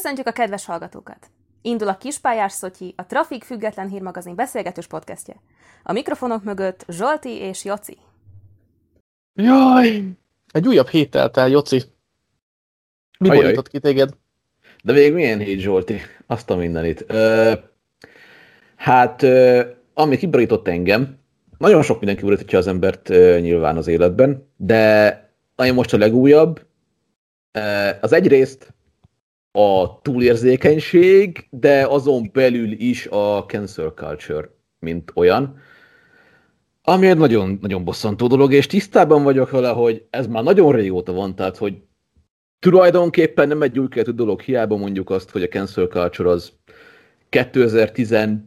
Köszöntjük a kedves hallgatókat! Indul a Kispályás Szotyi, a Trafik Független Hírmagazin beszélgetős podcastje. A mikrofonok mögött Zsolti és Joci. Jaj! Egy újabb hét telt el, Joci. Mi Ajaj. borított ki téged? De még milyen hét, Zsolti? Azt a mindenit. Ö, hát, ö, ami kiborított engem, nagyon sok mindenki boríthatja az embert ö, nyilván az életben, de ami most a legújabb, ö, az egyrészt a túlérzékenység, de azon belül is a cancel culture, mint olyan. Ami egy nagyon, nagyon bosszantó dolog, és tisztában vagyok vele, hogy ez már nagyon régóta van, tehát hogy tulajdonképpen nem egy új dolog, hiába mondjuk azt, hogy a cancel culture az 2015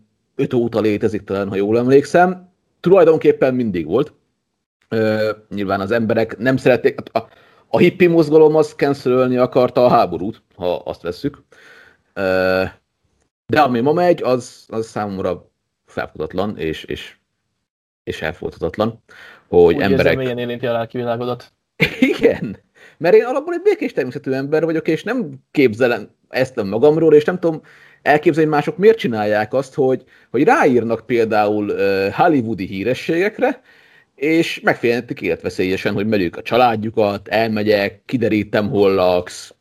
óta létezik talán, ha jól emlékszem. Tulajdonképpen mindig volt. Ö, nyilván az emberek nem szerették, a hippi mozgalom az cancelölni akarta a háborút, ha azt vesszük. De ami ma megy, az, az számomra felfogadatlan és, és, és elfogadhatatlan, hogy Úgy emberek... érzem, mélyen érinti a lelki világodat. Igen, mert én alapból egy békés természetű ember vagyok, és nem képzelem ezt a magamról, és nem tudom elképzelni, hogy mások miért csinálják azt, hogy, hogy ráírnak például uh, hollywoodi hírességekre, és megfélhetik életveszélyesen, hogy megyük a családjukat, elmegyek, kiderítem, hol laksz,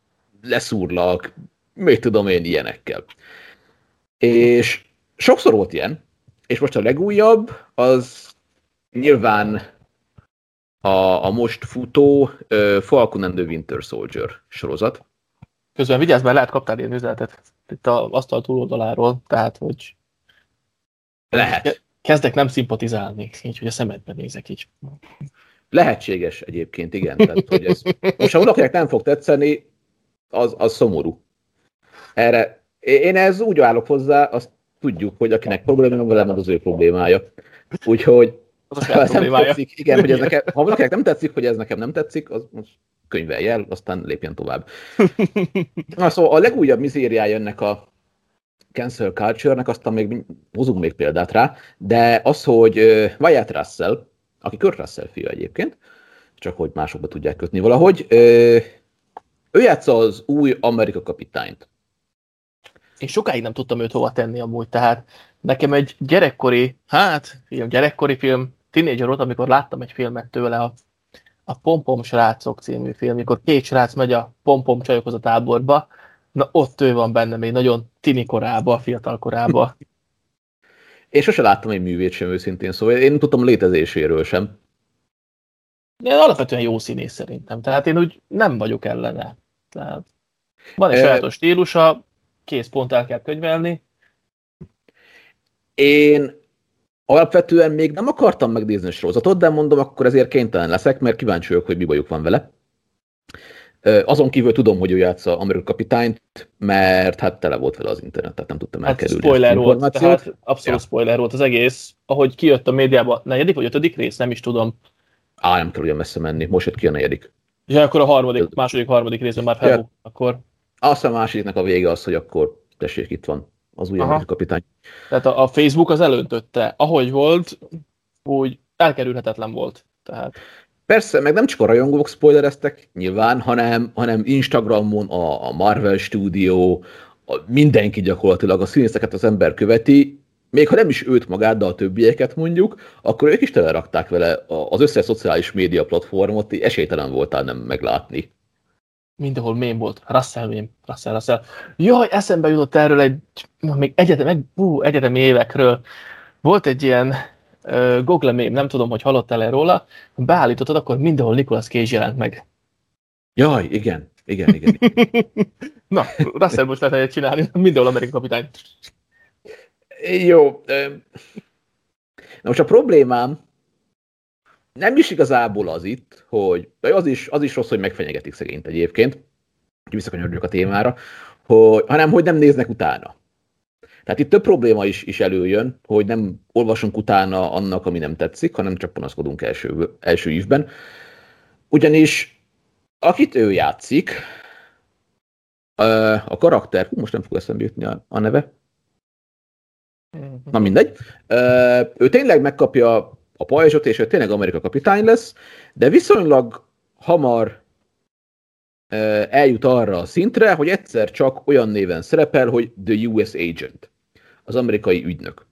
leszúrlak, mit tudom én ilyenekkel. És sokszor volt ilyen, és most a legújabb, az nyilván a, a most futó uh, Falcon and the Winter Soldier sorozat. Közben vigyázz, mert lehet kaptál ilyen üzenetet itt a asztal túloldaláról, tehát, hogy Lehet. Kezdek nem szimpatizálni, így, hogy a szemedben nézek így. Lehetséges egyébként, igen. Tehát, hogy ez, most ha valakinek nem fog tetszeni, az, az szomorú. Erre, én ez úgy állok hozzá, azt tudjuk, hogy akinek probléma van velem, az az ő problémája. Úgyhogy Az ha nem problémája. tetszik, igen, hogy ez nekem, ha valakinek nem tetszik, hogy ez nekem nem tetszik, az most könyvelj el, aztán lépjen tovább. Na, szóval a legújabb mizériája ennek a cancel culture-nek, aztán még hozunk még példát rá, de az, hogy Wyatt Russell, aki Kurt Russell fia egyébként, csak hogy másokba tudják kötni valahogy, ő játsza az új Amerika kapitányt. Én sokáig nem tudtam őt hova tenni amúgy, tehát nekem egy gyerekkori, hát film, gyerekkori film, tínédzser volt, amikor láttam egy filmet tőle, a, a Pompom srácok című film, amikor két srác megy a Pompom csajokhoz a táborba, na ott ő van benne még nagyon tini korába, fiatal korába. Én sose láttam egy művét sem őszintén, szóval én tudtam létezéséről sem. De alapvetően jó színész szerintem, tehát én úgy nem vagyok ellene. Tehát van egy Ö- sajátos stílusa, kész pont el kell könyvelni, Én alapvetően még nem akartam megnézni a sorozatot, de mondom, akkor ezért kénytelen leszek, mert kíváncsi vagyok, hogy mi bajuk van vele. Azon kívül tudom, hogy ő játsza Amerika kapitányt, mert hát tele volt vele az internet, tehát nem tudtam Hát elkerülni spoiler ezt az volt, tehát abszolút Ja. spoiler volt az egész. Ahogy kijött a médiába, negyedik vagy ötödik rész, nem is tudom. Á, nem kell olyan messze menni, most jött ki a negyedik. És akkor a harmadik, második, harmadik részben már felbuk, akkor. Azt a másodiknak a vége az, hogy akkor tessék, itt van az új Aha. Kapitány. Tehát a, a Facebook az elöntötte. Ahogy volt, úgy elkerülhetetlen volt. Tehát Persze, meg nem csak a rajongók spoilereztek nyilván, hanem, hanem Instagramon a, a Marvel stúdió, a, mindenki gyakorlatilag a színészeket az ember követi, még ha nem is őt magát, de a többieket mondjuk, akkor ők is telerakták vele az összes szociális média platformot, esélytelen voltál nem meglátni. mindenhol mém volt. Russell mém, Russell, Russell. Jaj, eszembe jutott erről egy, még egyetem, meg, bú, egyetemi évekről. Volt egy ilyen Google mém, nem tudom, hogy hallottál-e róla, beállítottad, akkor mindenhol Nicolas Cage jelent meg. Jaj, igen, igen, igen. Na, Russell most lehet egyet csinálni, mindenhol Amerikai kapitány. Jó. Na most a problémám nem is igazából az itt, hogy az is, az is rossz, hogy megfenyegetik szegényt egyébként, hogy visszakanyarodjak a témára, hogy, hanem hogy nem néznek utána. Tehát itt több probléma is, is előjön, hogy nem olvasunk utána annak, ami nem tetszik, hanem csak panaszkodunk első, első évben. Ugyanis akit ő játszik, a karakter, most nem fog eszembe jutni a, a neve, Na mindegy. Ő tényleg megkapja a pajzsot, és ő tényleg Amerika kapitány lesz, de viszonylag hamar eljut arra a szintre, hogy egyszer csak olyan néven szerepel, hogy The US Agent, az amerikai ügynök.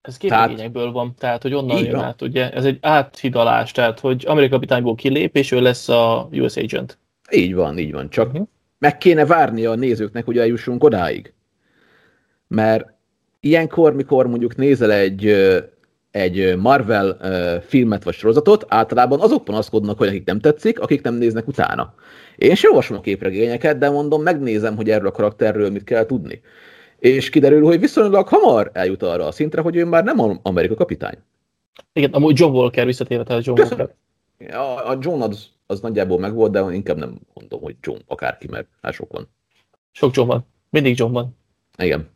Ez két tehát, regényekből van, tehát hogy onnan jön át, ugye? Ez egy áthidalás, tehát hogy Amerika kapitányból kilép, és ő lesz a US Agent. Így van, így van, csak uh-huh. meg kéne várni a nézőknek, hogy eljussunk odáig. Mert ilyenkor, mikor mondjuk nézel egy, egy Marvel filmet vagy sorozatot, általában azok panaszkodnak, hogy nekik nem tetszik, akik nem néznek utána. Én sem olvasom a képregényeket, de mondom, megnézem, hogy erről a karakterről mit kell tudni. És kiderül, hogy viszonylag hamar eljut arra a szintre, hogy ő már nem Amerika kapitány. Igen, amúgy John Walker visszatérve, tehát John Walker. A, a John az, az nagyjából megvolt, de inkább nem mondom, hogy John akárki, mert hát sok van. Sok John van. Mindig John van. Igen.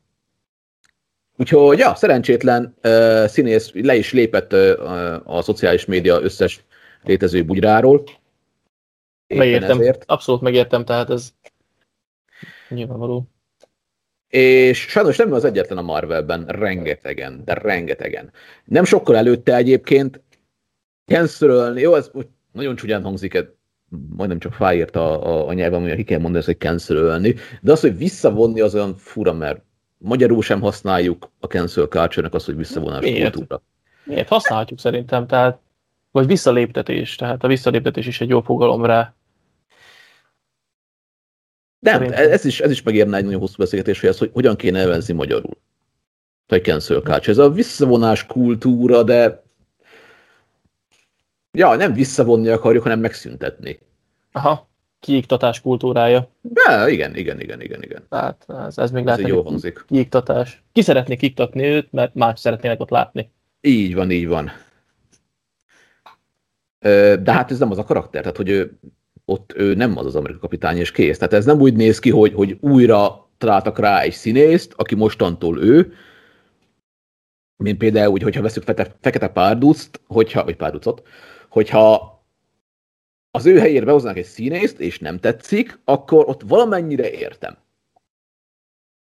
Úgyhogy, ja, szerencsétlen uh, színész le is lépett uh, a szociális média összes létező bugyráról. Megértem, ezért. abszolút megértem, tehát ez nyilvánvaló. És sajnos nem az egyetlen a Marvelben, rengetegen, de rengetegen. Nem sokkal előtte egyébként cancelölni, jó, ez nagyon csúnyán hangzik, majdnem csak fájért a, a, a nyelvem, hogy ki kell mondani, hogy cancelölni, de az, hogy visszavonni az olyan fura, mert magyarul sem használjuk a cancel culture azt, hogy visszavonás Miért? kultúra. Miért? Használhatjuk szerintem, tehát vagy visszaléptetés, tehát a visszaléptetés is egy jó fogalom rá. Nem, Szerintem. ez is, ez is megérne egy nagyon hosszú beszélgetés, hogy, ez, hogy hogyan kéne elvenzni magyarul. Egy cancel culture. Ez a visszavonás kultúra, de ja, nem visszavonni akarjuk, hanem megszüntetni. Aha, kiiktatás kultúrája. Ja, igen, igen, igen, igen, igen. Tehát ez, ez még ez lehet, jó hangzik. Kiiktatás. Ki szeretné kiiktatni őt, mert más szeretnének ott látni. Így van, így van. De hát ez nem az a karakter, tehát hogy ő ott ő nem az az amerikai kapitány, és kész. Tehát ez nem úgy néz ki, hogy, hogy újra találtak rá egy színészt, aki mostantól ő, mint például úgy, hogyha veszük fete, fekete párducot, hogyha, vagy párducot, hogyha az ő helyére behoznak egy színészt, és nem tetszik, akkor ott valamennyire értem.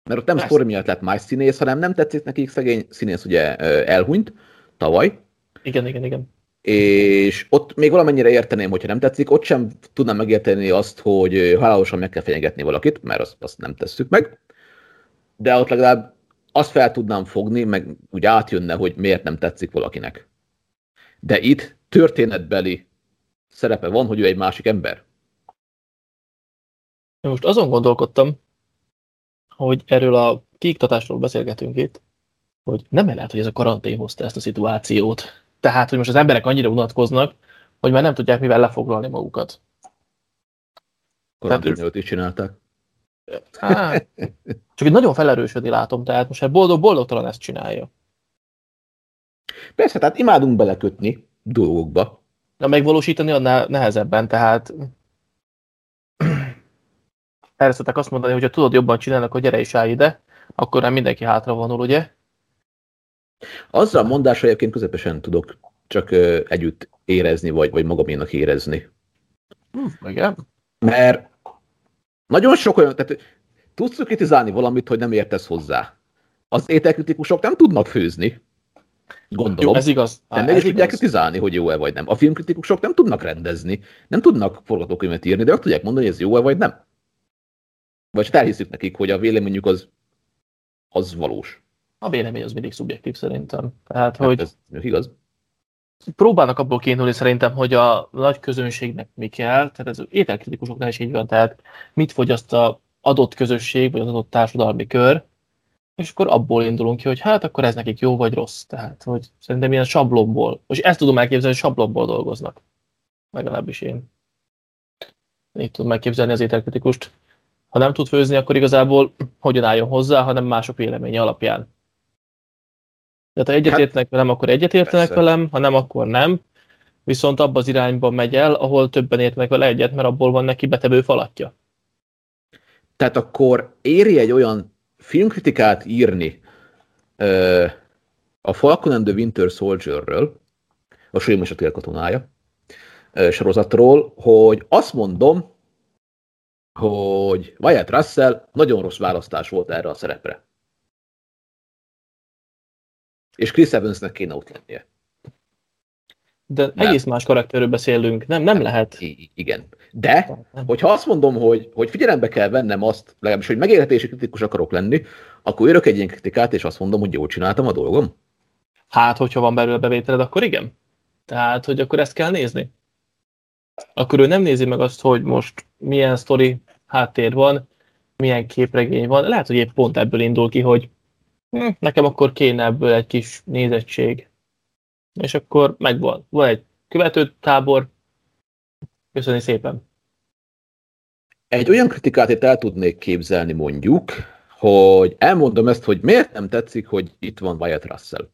Mert ott nem sztori miatt lett más színész, hanem nem tetszik nekik, szegény színész ugye elhunyt tavaly. Igen, igen, igen és ott még valamennyire érteném, hogyha nem tetszik, ott sem tudnám megérteni azt, hogy halálosan meg kell fenyegetni valakit, mert azt, azt nem tesszük meg, de ott legalább azt fel tudnám fogni, meg úgy átjönne, hogy miért nem tetszik valakinek. De itt történetbeli szerepe van, hogy ő egy másik ember. Most azon gondolkodtam, hogy erről a kiiktatásról beszélgetünk itt, hogy nem lehet, hogy ez a karantén hozta ezt a szituációt. Tehát, hogy most az emberek annyira unatkoznak, hogy már nem tudják mivel lefoglalni magukat. Karantén előtt is csinálták. Hát, csak egy nagyon felerősödni látom, tehát most hát boldog, boldogtalan ezt csinálja. Persze, tehát imádunk belekötni dolgokba. Na, megvalósítani a nehezebben, tehát erre szokták azt mondani, hogy ha tudod jobban csinálni, akkor gyere is állj ide, akkor nem mindenki hátra vonul, ugye? Azzal a mondással egyébként közepesen tudok csak ö, együtt érezni, vagy, vagy magaménak érezni. Hm, igen. Mert nagyon sok olyan, tehát tudsz kritizálni valamit, hogy nem értesz hozzá. Az ételkritikusok nem tudnak főzni. Gondolom. Jó, ez igaz. Á, nem is tudják kritizálni, hogy jó-e vagy nem. A filmkritikusok nem tudnak rendezni, nem tudnak forgatókönyvet írni, de azt tudják mondani, hogy ez jó-e vagy nem. Vagy csak elhiszük nekik, hogy a véleményük az, az valós. A vélemény az mindig szubjektív szerintem. Tehát, hát hogy ez igaz. Próbálnak abból kiindulni szerintem, hogy a nagy közönségnek mi kell, tehát ez ételkritikusoknál is így van, tehát mit fogyaszt a adott közösség, vagy az adott társadalmi kör, és akkor abból indulunk ki, hogy hát akkor ez nekik jó vagy rossz. Tehát, hogy szerintem ilyen sablonból, és ezt tudom elképzelni, hogy sablonból dolgoznak. Legalábbis én. Így tudom megképzelni az ételkritikust. Ha nem tud főzni, akkor igazából hogyan álljon hozzá, hanem mások véleménye alapján. Tehát ha egyetértenek hát, velem, akkor egyetértenek persze. velem, ha nem, akkor nem. Viszont abba az irányba megy el, ahol többen értenek vele egyet, mert abból van neki betevő falatja. Tehát akkor éri egy olyan filmkritikát írni ö, a Falcon and the Winter Soldier-ről, a Sőm és a télkatonája sorozatról, hogy azt mondom, hogy Wyatt Russell nagyon rossz választás volt erre a szerepre. És Chris Evansnek kéne ott lennie. De Nem. egész más karakterről beszélünk, nem, nem lehet. I- igen. De, hogyha azt mondom, hogy, hogy figyelembe kell vennem azt, legalábbis, hogy megélhetési kritikus akarok lenni, akkor örök egy ilyen kritikát, és azt mondom, hogy jól csináltam a dolgom. Hát, hogyha van belőle bevételed, akkor igen. Tehát, hogy akkor ezt kell nézni. Akkor ő nem nézi meg azt, hogy most milyen sztori háttér van, milyen képregény van. Lehet, hogy épp pont ebből indul ki, hogy hm, nekem akkor kéne ebből egy kis nézettség. És akkor megvan. Van egy követő tábor. Köszönni szépen. Egy olyan kritikát itt el tudnék képzelni mondjuk, hogy elmondom ezt, hogy miért nem tetszik, hogy itt van Wyatt Russell.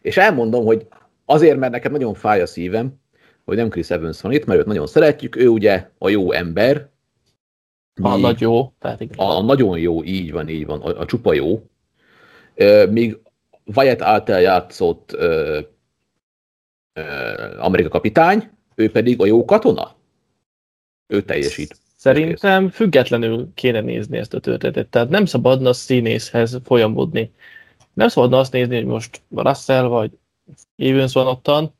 És elmondom, hogy azért, mert nekem nagyon fáj a szívem, hogy nem Chris Evans van itt, mert őt nagyon szeretjük, ő ugye a jó ember, A nagy jó. Tehát igen. a, a nagyon jó, így van, így van, a, a csupa jó. Ö, míg Wyatt által játszott ö, ö, Amerika kapitány, ő pedig a jó katona. Ő teljesít. Szerintem függetlenül kéne nézni ezt a történetet. Tehát nem szabadna színészhez folyamodni. Nem szabadna azt nézni, hogy most Russell vagy Evans van ottan.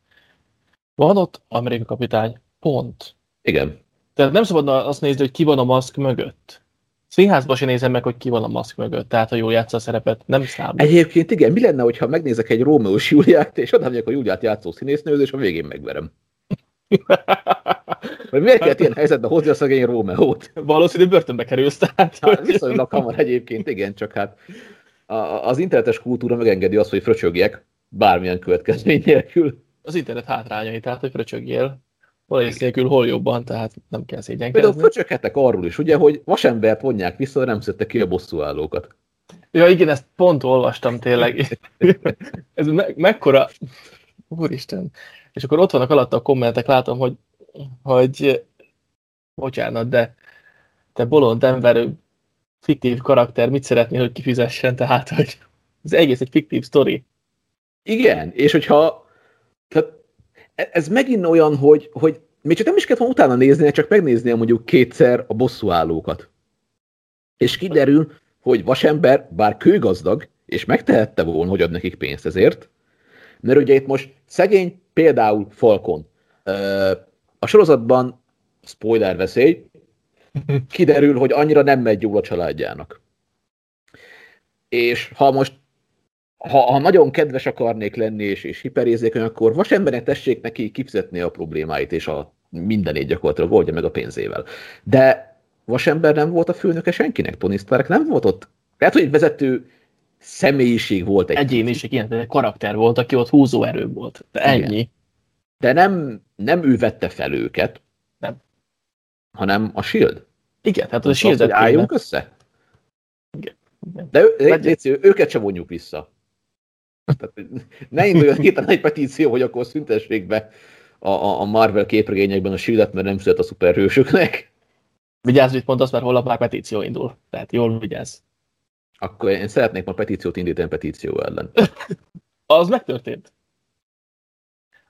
Van ott Amerika kapitány. Pont. Igen. Tehát nem szabadna azt nézni, hogy ki van a maszk mögött. Színházban se nézem meg, hogy ki van a maszk mögött. Tehát, ha jól játsza a szerepet, nem számít. Egyébként igen, mi lenne, hogyha megnézek egy Rómeós Júliát, és oda a Júliát játszó színésznőhöz, és a végén megverem. Vagy miért kellett ilyen helyzetbe hozni a szegény Rómeót? Valószínű börtönbe kerülsz, tehát... Hát, viszonylag hamar egyébként, igen, csak hát a, az internetes kultúra megengedi azt, hogy fröcsögjek bármilyen következmény nélkül. Az internet hátrányai, tehát, hogy fröcsögjél. Hol ész nélkül, hol jobban, tehát nem kell Például szégyenkezni. fröcsöghetek arról is, ugye, hogy vasembert vonják vissza, nem szedtek ki a bosszúállókat. Ja, igen, ezt pont olvastam tényleg. Ez me- mekkora... Úristen. És akkor ott vannak alatta a kommentek, látom, hogy, hogy bocsánat, de te bolond ember, fiktív karakter, mit szeretnél, hogy kifizessen, tehát, hogy ez egész egy fiktív sztori. Igen, és hogyha tehát ez megint olyan, hogy, hogy még csak nem is kellett volna utána nézni, csak megnéznie mondjuk kétszer a bosszúállókat. És kiderül, hogy vasember, bár kőgazdag, és megtehette volna, hogy ad nekik pénzt ezért, mert ugye itt most szegény, például Falcon. A sorozatban, spoiler veszély, kiderül, hogy annyira nem megy jól a családjának. És ha most ha, ha nagyon kedves akarnék lenni, és, és hiperérzékeny, akkor vasembernek tessék neki kifizetni a problémáit, és a mindenét gyakorlatilag oldja meg a pénzével. De vasember nem volt a főnöke senkinek, Tony Stark nem volt ott. Lehet, hogy egy vezető személyiség volt egy Egyéniség, ilyen egy karakter volt, aki ott húzó erő volt. De Igen. ennyi. de nem, nem ő vette fel őket, Nem. hanem a Shield. Igen, tehát az a Azt, hogy shield álljunk össze. Igen. De ő, légy szíves, őket sem vonjuk vissza. Tehát, ne induljon héten egy petíció, hogy akkor szüntessék be a, a- Marvel képregényekben a Shield-et, mert nem szület a szuperhősöknek. Vigyázz, mit mondasz, mert holnap már petíció indul. Tehát jól vigyázz. Akkor én szeretnék ma petíciót indítani petíció ellen. Az megtörtént.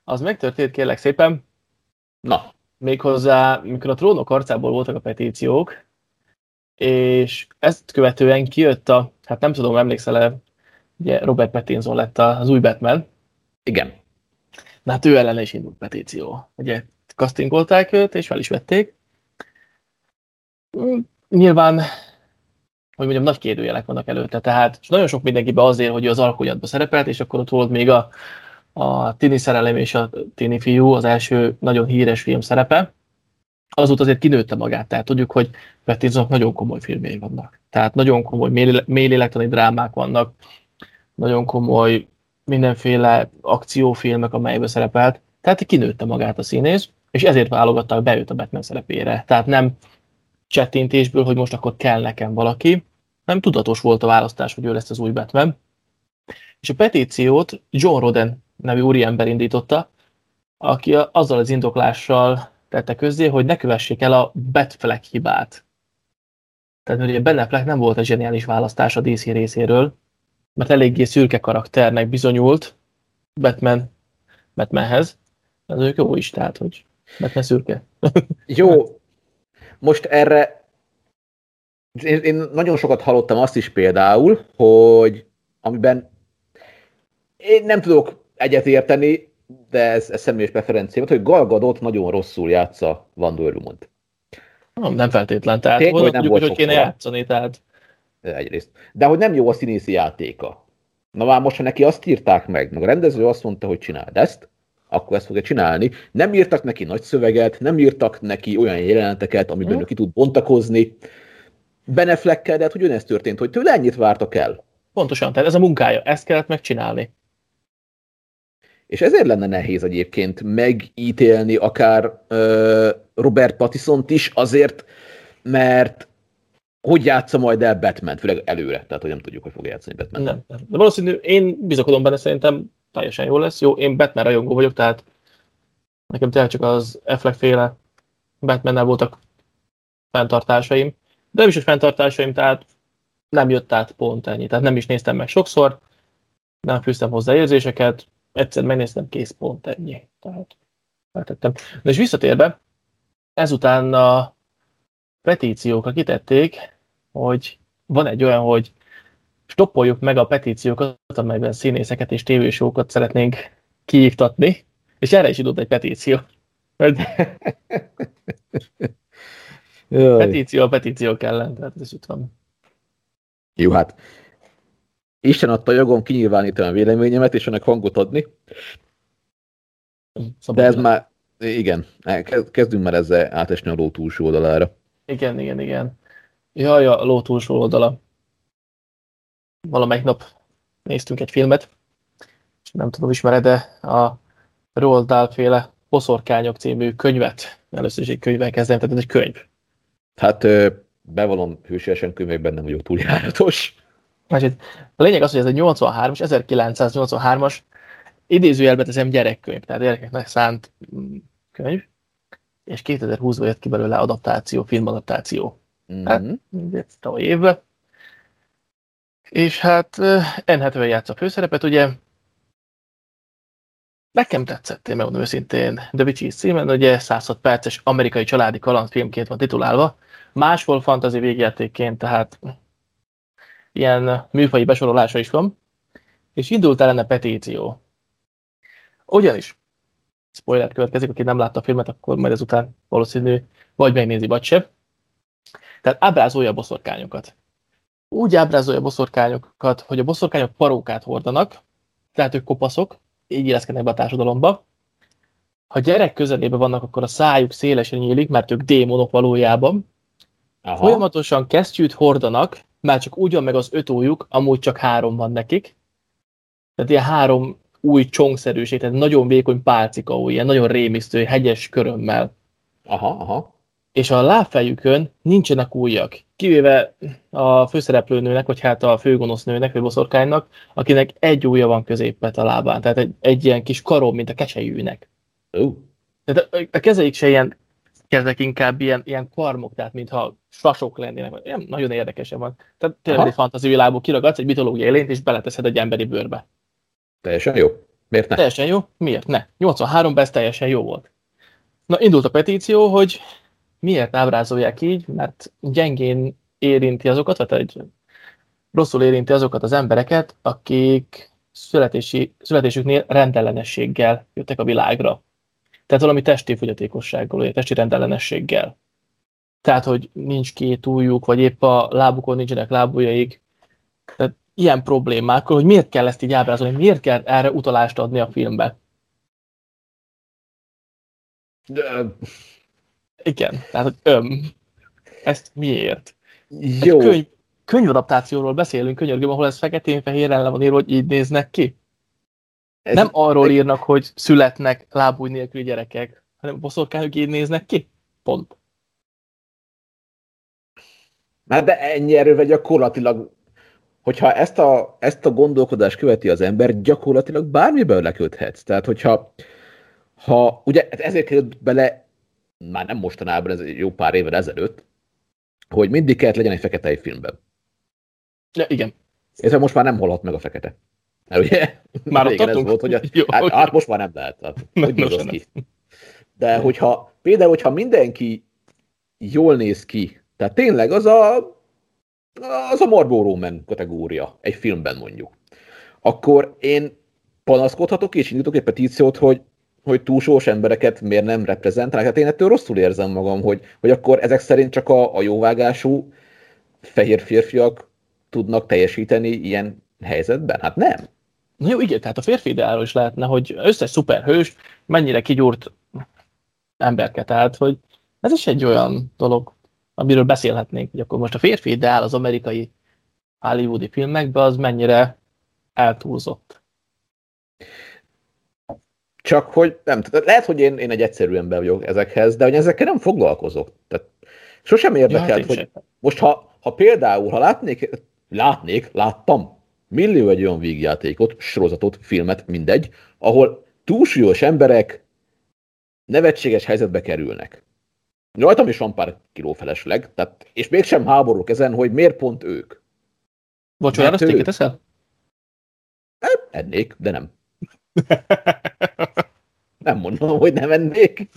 Az megtörtént, kérlek szépen. Na, Méghozzá, mikor a trónok arcából voltak a petíciók, és ezt követően kijött a, hát nem tudom, emlékszel-e, ugye Robert Pattinson lett az új Batman, igen. Na hát ő ellen is indult petíció. Ugye castingolták őt, és fel is vették. Mm, Nyilván, hogy mondjam, nagy kérdőjelek vannak előtte, tehát és nagyon sok mindenkibe azért, hogy ő az alkonyatba szerepelt, és akkor ott volt még a, a Tini szerelem és a Tini fiú, az első nagyon híres film szerepe. Azóta azért kinőtte magát, tehát tudjuk, hogy Pattinsonnak nagyon komoly filmjei vannak. Tehát nagyon komoly mély- mélylélektani drámák vannak, nagyon komoly mindenféle akciófilmek, amelyben szerepelt. Tehát kinőtte magát a színész, és ezért válogattak be őt a Batman szerepére. Tehát nem csettintésből, hogy most akkor kell nekem valaki, nem tudatos volt a választás, hogy ő lesz az új Batman. És a petíciót John Roden nevű úriember indította, aki azzal az indoklással tette közzé, hogy ne kövessék el a Batfleck hibát. Tehát ugye Ben Affleck nem volt egy zseniális választás a DC részéről, mert eléggé szürke karakternek bizonyult Batman, Batmanhez. Ez ők jó is, tehát, hogy Batman szürke. Jó, most erre én, én nagyon sokat hallottam azt is például, hogy amiben én nem tudok egyetérteni, de ez, ez személyes preferencia, hogy Gal Gadot nagyon rosszul játsza Van Dorumont. Nem, nem feltétlen, tehát Tény, Tény, hogy nem tudjuk, volt hogy kéne sokszor. játszani, tehát Egyrészt. De hogy nem jó a színészi játéka. Na már most, ha neki azt írták meg, meg a rendező azt mondta, hogy csináld ezt, akkor ezt fogja csinálni. Nem írtak neki nagy szöveget, nem írtak neki olyan jeleneteket, amiben Mhm. ő ki tud bontakozni. Beneflekkel, de hát ugyanezt történt, hogy tőle ennyit vártak el. pontosan, tehát ez a munkája, ezt kellett megcsinálni. És ezért lenne nehéz egyébként megítélni akár ö, Robert Pattisont is, azért, mert hogy játsza majd el Batman, főleg előre, tehát hogy nem tudjuk, hogy fog játszani Batman. Nem. De valószínű, én bizakodom benne, szerintem teljesen jó lesz. Jó, én Batman rajongó vagyok, tehát nekem tényleg csak az Affleck féle Batmannel voltak fenntartásaim. De nem is, hogy fenntartásaim, tehát nem jött át pont ennyi. Tehát nem is néztem meg sokszor, nem fűztem hozzá érzéseket, egyszer megnéztem, kész pont ennyi. Tehát feltettem. De és visszatérve, ezután a petíciókra kitették, hogy van egy olyan, hogy stoppoljuk meg a petíciókat, amelyben színészeket és tévésókat szeretnénk kiiktatni, és erre is indult egy petíció. Petíció a petíciók ellen, tehát ez itt van. Jó, hát Isten adta jogom kinyilvánítani a véleményemet, és ennek hangot adni, de ez már, igen, ke- kezdünk már ezzel átesni a ló túlsó oldalára. Igen, igen, igen. Jaj, a ló túlsó oldala. Valamelyik nap néztünk egy filmet, és nem tudom, ismered de a Roald Dahl féle Boszorkányok című könyvet. Először is egy könyvvel kezdem, tehát ez egy könyv. Hát bevallom hősiesen könyvekben nem vagyok túl járatos. A lényeg az, hogy ez egy 83-as, 1983-as idézőjelbe teszem gyerekkönyv, tehát gyerekeknek szánt mm, könyv, és 2020-ban jött ki belőle adaptáció, filmadaptáció. Hát, Mhm. Ugye, tavaly évben. És hát Hathaway játsza a főszerepet, ugye nekem tetszett, én megmondom őszintén, The Witches címen, ugye 106 perces amerikai családi kalandfilmként van titulálva, máshol fantasy végjátékként, tehát ilyen műfaji besorolása is van, és indult ellene petíció. Ugyanis, spoiler következik, aki nem látta a filmet, akkor majd ezután valószínű vagy megnézi, vagy sem. Tehát ábrázolja a boszorkányokat. Úgy ábrázolja a boszorkányokat, hogy a boszorkányok parókát hordanak, tehát ők kopaszok, így illeszkednek be a társadalomba. Ha gyerek közelében vannak, akkor a szájuk szélesen nyílik, mert ők démonok valójában. Aha. Folyamatosan kesztyűt hordanak, már csak úgy van meg az öt ujjuk, amúgy csak három van nekik. Tehát ilyen három új csongszerűség, tehát nagyon vékony pálcika új, ilyen nagyon rémisztő, hegyes körömmel. aha, aha. És a lábfejükön nincsenek ujjak, kivéve a főszereplőnőnek, vagy hát a főgonosznőnek, vagy boszorkánynak, akinek egy ujja van középet a lábán, tehát egy, egy ilyen kis karom, mint a keselyűnek. Ó, Tehát a, a kezeik se ilyen, kezek inkább ilyen, ilyen karmok, tehát mintha sasok lennének. Ilyen, nagyon érdekesen van. Tehát tényleg Aha. egy fantazi világból kiragadsz egy mitológiai lényt, és beleteszed egy emberi bőrbe. teljesen jó. Miért ne? Teljesen jó? Miért ne? 83-ban ez teljesen jó volt. Na, indult a petíció, hogy miért ábrázolják így, mert gyengén érinti azokat, vagy egy rosszul érinti azokat az embereket, akik születési, születésüknél rendellenességgel jöttek a világra. Tehát valami testi fogyatékossággal, vagy testi rendellenességgel. Tehát, hogy nincs két ujjuk, vagy épp a lábukon nincsenek lábujjaik. Tehát ilyen problémákkal, hogy miért kell ezt így ábrázolni, miért kell erre utalást adni a filmbe. De, Igen, tehát, hogy öm, ezt miért? Egy Jó, könyv, könyvadaptációról beszélünk, könyörgöm, ahol ez feketén-fehérrel le van írva, hogy így néznek ki. ez, Nem arról írnak, hogy születnek lábúj nélküli gyerekek, hanem boszorkányok így néznek ki. Pont. Hát de ennyi erővel gyakorlatilag, hogyha ezt a, ezt a gondolkodást követi az ember, gyakorlatilag bármiből leköthetsz. Tehát, hogyha ha, ugye hát ezért került bele, már nem mostanában, ez jó pár évvel ezelőtt, hogy mindig kellett legyen egy fekete egy filmben. Ja, igen. Ez most már nem holhat meg a fekete. Mert ugye? Már ott ez volt, hogy a, Jó, hát, hát, most már nem lehet. Hát, Nem, hogy most ki? De hogyha, például, hogyha mindenki jól néz ki, tehát tényleg az a, az a Marlboro Roman kategória egy filmben mondjuk, akkor én panaszkodhatok és indítok egy petíciót, hogy hogy túlsós embereket miért nem reprezentálnak. Hát én ettől rosszul érzem magam, hogy, hogy akkor ezek szerint csak a, a jóvágású fehér férfiak tudnak teljesíteni ilyen helyzetben? Hát nem. Na jó, igen, tehát a férfi ideáról is lehetne, hogy összes szuperhős mennyire kigyúrt emberke, tehát hogy ez is egy olyan dolog, amiről beszélhetnénk, hogy akkor most a férfi ideál az amerikai hollywoodi filmekben az mennyire eltúlzott. Csak hogy nem, tehát lehet, hogy én, én egy egyszerű ember vagyok ezekhez, de hogy ezekkel nem foglalkozok. Tehát sosem érdekelt, ja, hát hogy sem. most ha, ha például, ha látnék, látnék, láttam millió egy olyan vígjátékot, sorozatot, filmet, mindegy, ahol túlsúlyos emberek nevetséges helyzetbe kerülnek. Rajtam is van pár kiló felesleg, tehát, és mégsem háborúk ezen, hogy miért pont ők. Vacsorára sztéket eszel? Ennék, de nem. nem mondom, hogy nem ennék.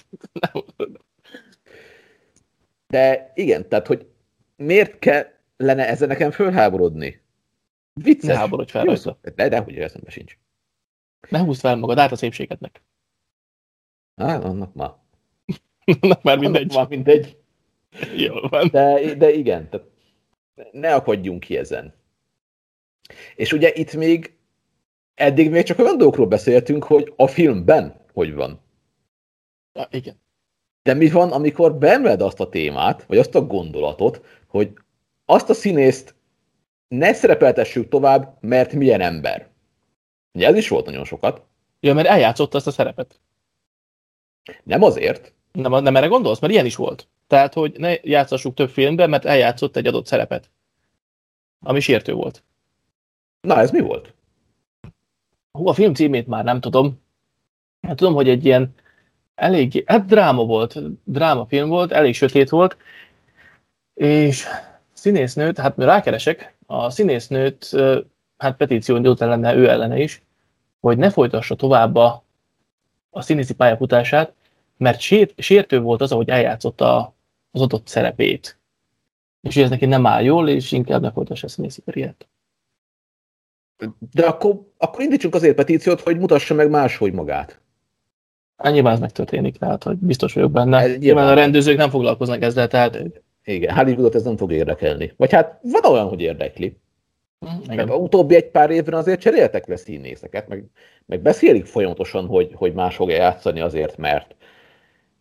De igen, tehát, hogy miért kellene ezen nekem fölháborodni? Vicces. Ne háborodj fel rajta. De, de hogy eszembe sincs. Ne húzd fel magad át a szépségednek. Hát, annak már. annak már mindegy. Annak már mindegy. Jól van. De, de igen, tehát ne akadjunk ki ezen. És ugye itt még eddig még csak olyan dolgokról beszéltünk, hogy a filmben hogy van. Ja, igen. De mi van, amikor beemeled azt a témát, vagy azt a gondolatot, hogy azt a színészt ne szerepeltessük tovább, mert milyen ember. Ugye ez is volt nagyon sokat. Ja, mert eljátszott azt a szerepet. Nem azért. Nem, nem erre gondolsz? Mert ilyen is volt. Tehát, hogy ne játszassuk több filmben, mert eljátszott egy adott szerepet. Ami sértő volt. Na, ez mi volt? Hú, a film címét már nem tudom. Hát tudom, hogy egy ilyen elég, hát dráma volt, drámafilm volt, elég sötét volt, és színésznőt, hát rákeresek, a színésznőt, hát petíció indult ellene, ő ellene is, hogy ne folytassa tovább a, a színészi pályafutását, mert sért, sértő volt az, ahogy eljátszotta az adott szerepét. És ez neki nem áll jól, és inkább ne folytassa a színészi karriert. De akkor, akkor indítsunk azért petíciót, hogy mutassa meg máshogy magát. Hát nyilván ez megtörténik, tehát hogy biztos vagyok benne. Ez nyilván a rendezők nem foglalkoznak ezzel, tehát... Igen, Hollywoodot ez nem fog érdekelni. Vagy hát van olyan, hogy érdekli. Mm, meg a utóbbi egy pár évben azért cseréltek le színészeket, meg, meg beszélik folyamatosan, hogy, hogy más fogja játszani azért, mert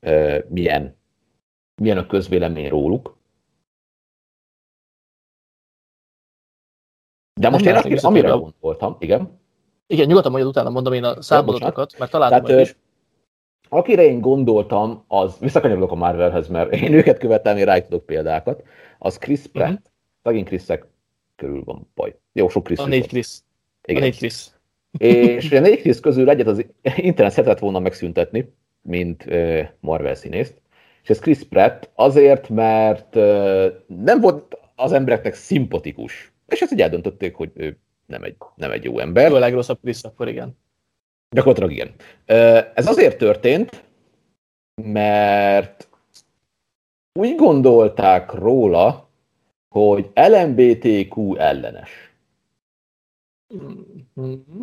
uh, milyen, milyen a közvélemény róluk. De most én azt, amire gondoltam, igen. Igen, nyugodtan majd utána mondom én a számadatokat, mert találtam Tehát, is. Akire én gondoltam, az, visszakanyarodok a Marvelhez, mert én őket követem, én rájuk tudok példákat, az Chris Pratt. Uh-huh. Megint Chrisek körül van baj. Jó, sok Chris. A négy Chris. Igen. A négy Chris. És a négy Chris közül egyet az internet szeretett volna megszüntetni, mint Marvel színészt. És ez Chris Pratt azért, mert nem volt az embereknek szimpatikus. És ezt így eldöntötték, hogy ő nem egy, nem egy jó ember. Ő a legrosszabb Chris, akkor igen. Gyakorlatilag igen. Ez azért történt, mert úgy gondolták róla, hogy LMBTQ ellenes. Mm-hmm.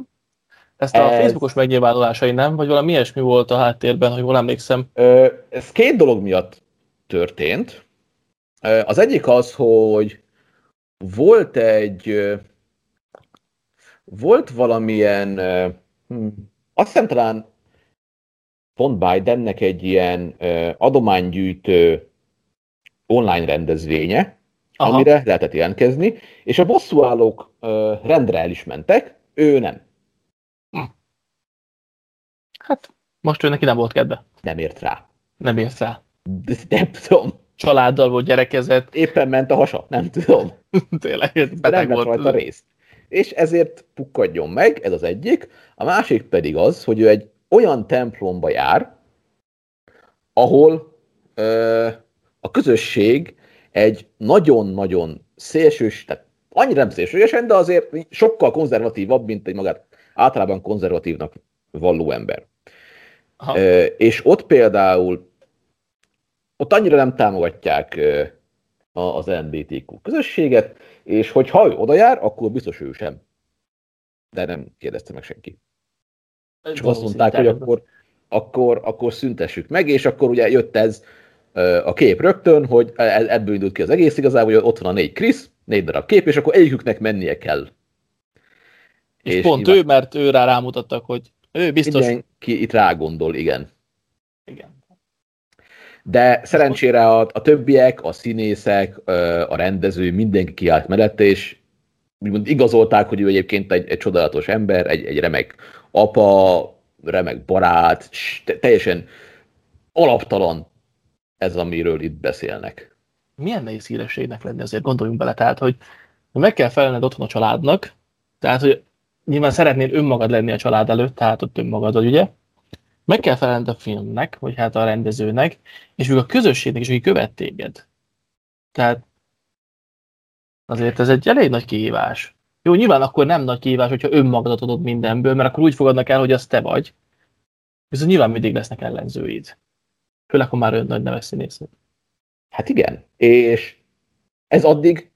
Ezt a ez... Facebookos megnyilvánulásai nem? Vagy valami ilyesmi volt a háttérben, hogy jól emlékszem? Ez két dolog miatt történt. Az egyik az, hogy volt egy volt valamilyen hmm, azt hiszem talán pont Bidennek egy ilyen adománygyűjtő online rendezvénye, Aha. amire lehetett jelentkezni, és a bosszúállók rendre el is mentek, ő nem. Hm. Hát, most ő neki nem volt kedve. Nem ért rá. Nem ért rá. De, nem tudom. Családdal volt, gyerekezett. Éppen ment a hasa, nem tudom. Tényleg, beteg nem volt. rajta részt és ezért pukkadjon meg, ez az egyik. A másik pedig az, hogy ő egy olyan templomba jár, ahol ö, a közösség egy nagyon-nagyon szélsős, tehát annyira nem szélsőségesen, de azért sokkal konzervatívabb, mint egy magát általában konzervatívnak valló ember. Ö, és ott például ott annyira nem támogatják az LMBTQ közösséget, és hogyha ő oda jár, akkor biztos ő sem. De nem kérdezte meg senki. Csak azt mondták, hogy akkor, akkor, akkor szüntessük meg, és akkor ugye jött ez a kép rögtön, hogy e, ebből indult ki az egész igazából, hogy ott van a négy Krisz, négy darab kép, és akkor egyiküknek mennie kell. És, és pont ő, mert ő rá rámutattak, hogy ő biztos... Mindenki itt rágondol, igen. Igen. De szerencsére a, a többiek, a színészek, a rendező, mindenki kiállt mellette, és úgymond igazolták, hogy ő egyébként egy, egy csodálatos ember, egy, egy remek apa, remek barát, teljesen alaptalan ez, amiről itt beszélnek. Milyen nehéz hírességnek lenni, azért gondoljunk bele, tehát, hogy meg kell felelned otthon a családnak, tehát, hogy nyilván szeretnél önmagad lenni a család előtt, tehát ott önmagad vagy, ugye? Meg kell felelned a filmnek, vagy hát a rendezőnek, és még a közösségnek is, aki követ téged. Tehát azért ez egy elég nagy kihívás. Jó, nyilván akkor nem nagy kihívás, hogyha önmagadat adod mindenből, mert akkor úgy fogadnak el, hogy az te vagy. Viszont nyilván mindig lesznek ellenzőid. Főleg, ha már ön nagy neves színészek. Hát igen, és ez addig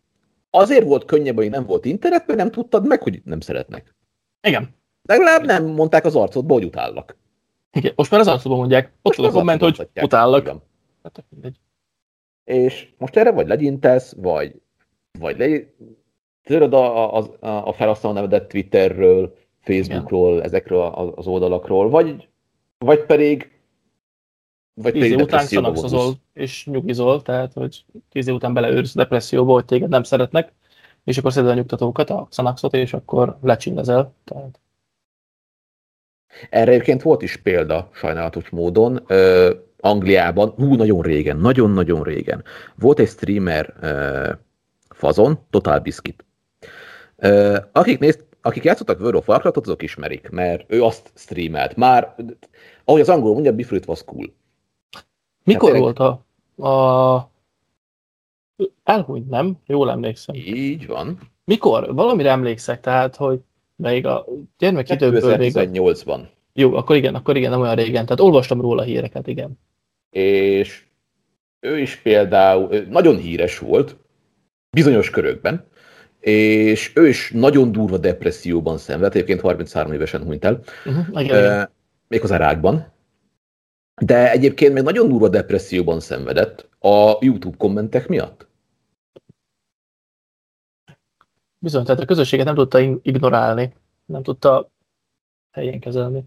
azért volt könnyebb, hogy nem volt internet, mert nem tudtad meg, hogy nem szeretnek. Igen. Legalább nem mondták az arcodba, hogy utállak. Igen, most már az arcodban mondják. Ott van a komment, hogy utállak. Hát, és most erre vagy legyintesz, vagy, vagy le, tudod a, a, a felhasználó nevedet Twitterről, Facebookról, Igen. ezekről az oldalakról, vagy, vagy pedig vagy tíz év után szanaxozol és nyugizol, tehát hogy tíz év után beleőrsz depresszióba, hogy téged nem szeretnek, és akkor szeded a nyugtatókat, a szanaxot, és akkor lecsindezel. Tehát... Erre egyébként volt is példa sajnálatos módon. Ö, Angliában, hú, nagyon régen, nagyon-nagyon régen. Volt egy streamer ö, fazon, Total Biscuit. Ö, akik, nézt, akik játszottak World of Warcraft, azok ismerik, mert ő azt streamelt. Már, ahogy az angol mondja, before it was cool. Mikor hát, volt a, a... Elhúnyt, nem? Jól emlékszem. Így van. Mikor? Valamire emlékszek, tehát, hogy még a gyermekidőből még... 2018-ban. Jó, akkor igen, akkor igen, nem olyan régen. Tehát olvastam róla híreket, igen. És ő is például nagyon híres volt, bizonyos körökben, és ő is nagyon durva depresszióban szenved, egyébként 33 évesen hunyt el, uh-huh, igen, igen. méghozzá rákban. De egyébként még nagyon durva depresszióban szenvedett a YouTube kommentek miatt. Bizony, tehát a közösséget nem tudta ignorálni, nem tudta helyén kezelni.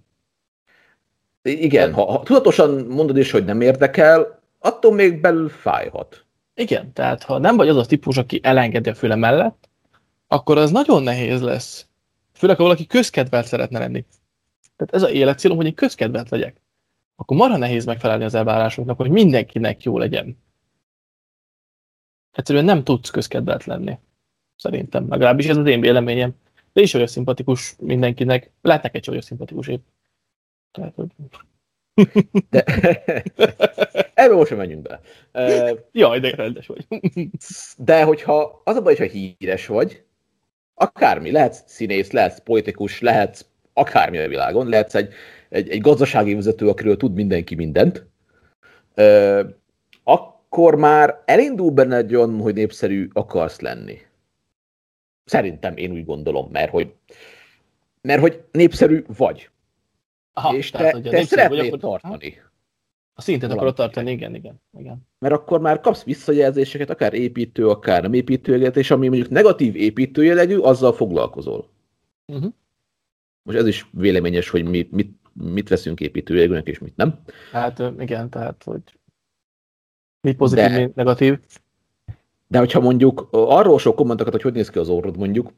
Igen, ha, ha tudatosan mondod is, hogy nem érdekel, attól még belül fájhat. Igen, tehát ha nem vagy az a típus, aki elengedi a füle mellett, akkor az nagyon nehéz lesz. Főleg, ha valaki közkedvelt szeretne lenni. Tehát ez a életcélom, hogy én közkedvelt legyek akkor marha nehéz megfelelni az elvárásoknak, hogy mindenkinek jó legyen. Egyszerűen nem tudsz közkedvelt lenni. Szerintem. Legalábbis ez az én véleményem. De is olyan szimpatikus mindenkinek. Lehet neked is olyan szimpatikus épp. Tehát, hogy... De... Ebből most sem menjünk be. Uh, Jaj, de rendes vagy. de hogyha az a baj, hogy híres vagy, akármi, lehetsz színész, lehetsz politikus, lehetsz akármi a világon, lehetsz egy egy, egy gazdasági vezető, akiről tud mindenki mindent, ö, akkor már elindul benne egy olyan, hogy népszerű akarsz lenni. Szerintem én úgy gondolom, mert hogy, mert hogy népszerű vagy. Aha, és tehát, te, te szeretnéd vagy, akkor... tartani. A szintet akarod tartani, igen, igen, igen. Mert akkor már kapsz visszajelzéseket, akár építő, akár nem építőjelet, és ami mondjuk negatív építőjelegű, azzal foglalkozol. Uh-huh. Most ez is véleményes, hogy mit, mit mit veszünk építőjegőnek, és mit nem. Hát igen, tehát, hogy mi pozitív, de, mi negatív. De hogyha mondjuk arról sok kommentokat, hogy hogy néz ki az orrod mondjuk,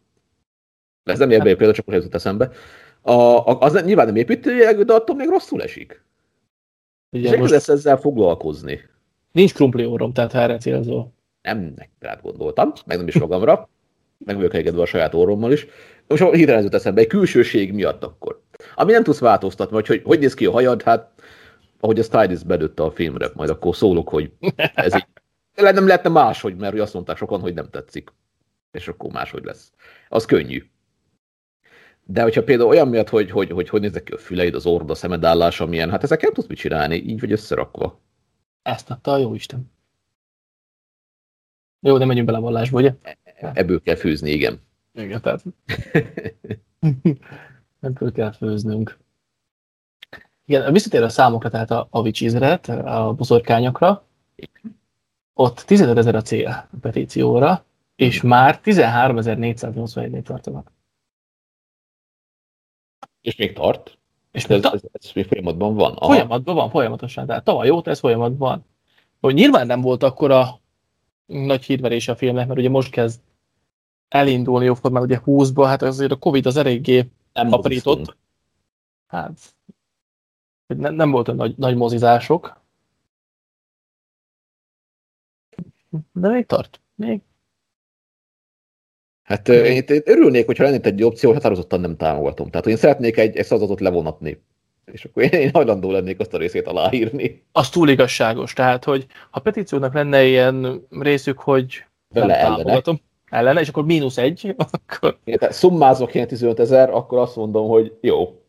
ez nem érbe például, csak hogy eszembe, a, az nyilván nem építőjegő, de attól még rosszul esik. Ugye, és most lesz ezzel foglalkozni. Nincs krumpli orrom, tehát erre célzol. Nem, neked gondoltam, meg nem is magamra, meg vagyok elégedve a saját orrommal is. Most hirtelen jut eszembe, egy külsőség miatt akkor. Ami nem tudsz változtatni, vagy hogy, hogy néz ki a hajad, hát ahogy a stylist bedőtte a filmre, majd akkor szólok, hogy ez így. Nem lehetne máshogy, mert azt mondták sokan, hogy nem tetszik. És akkor máshogy lesz. Az könnyű. De hogyha például olyan miatt, hogy hogy, hogy, hogy néznek ki a füleid, az orrod, a szemedállás, amilyen, hát ezek nem tudsz mit csinálni, így vagy összerakva. Ezt adta a jó Isten. Jó, nem menjünk bele a vallásba, ugye? E, ebből kell fűzni, igen. Igen, tehát. Ebből kell főznünk. Igen, visszatér a számokra, tehát a, a vicsizret, a boszorkányokra, ott 15 ezer a cél a petícióra, és már 13.481-nél tartanak. És még tart? És Ez, ez, ez, ez még folyamatban van? Aha. folyamatban van, folyamatosan. Tehát tavaly óta ez folyamatban van. Hogy nyilván nem volt akkora nagy hírverés a filmnek, mert ugye most kezd elindulni jóformán ugye 20-ba, hát azért a Covid az eléggé Nem aprított. Hát, hogy ne, nem volt olyan nagy, nagy mozizások. De még tart. Még. Hát én, én örülnék, hogyha lenne egy opció, határozottan nem támogatom. Tehát, hogy én szeretnék egy, egy szavazatot levonatni. És akkor én, én hajlandó lennék azt a részét aláírni. Az túl igazságos. Tehát, hogy ha petíciónak lenne ilyen részük, hogy Vele nem ellene. támogatom, ellene, és akkor mínusz egy, akkor Én, tehát szummázok ilyen 15 ezer, akkor azt mondom, hogy jó,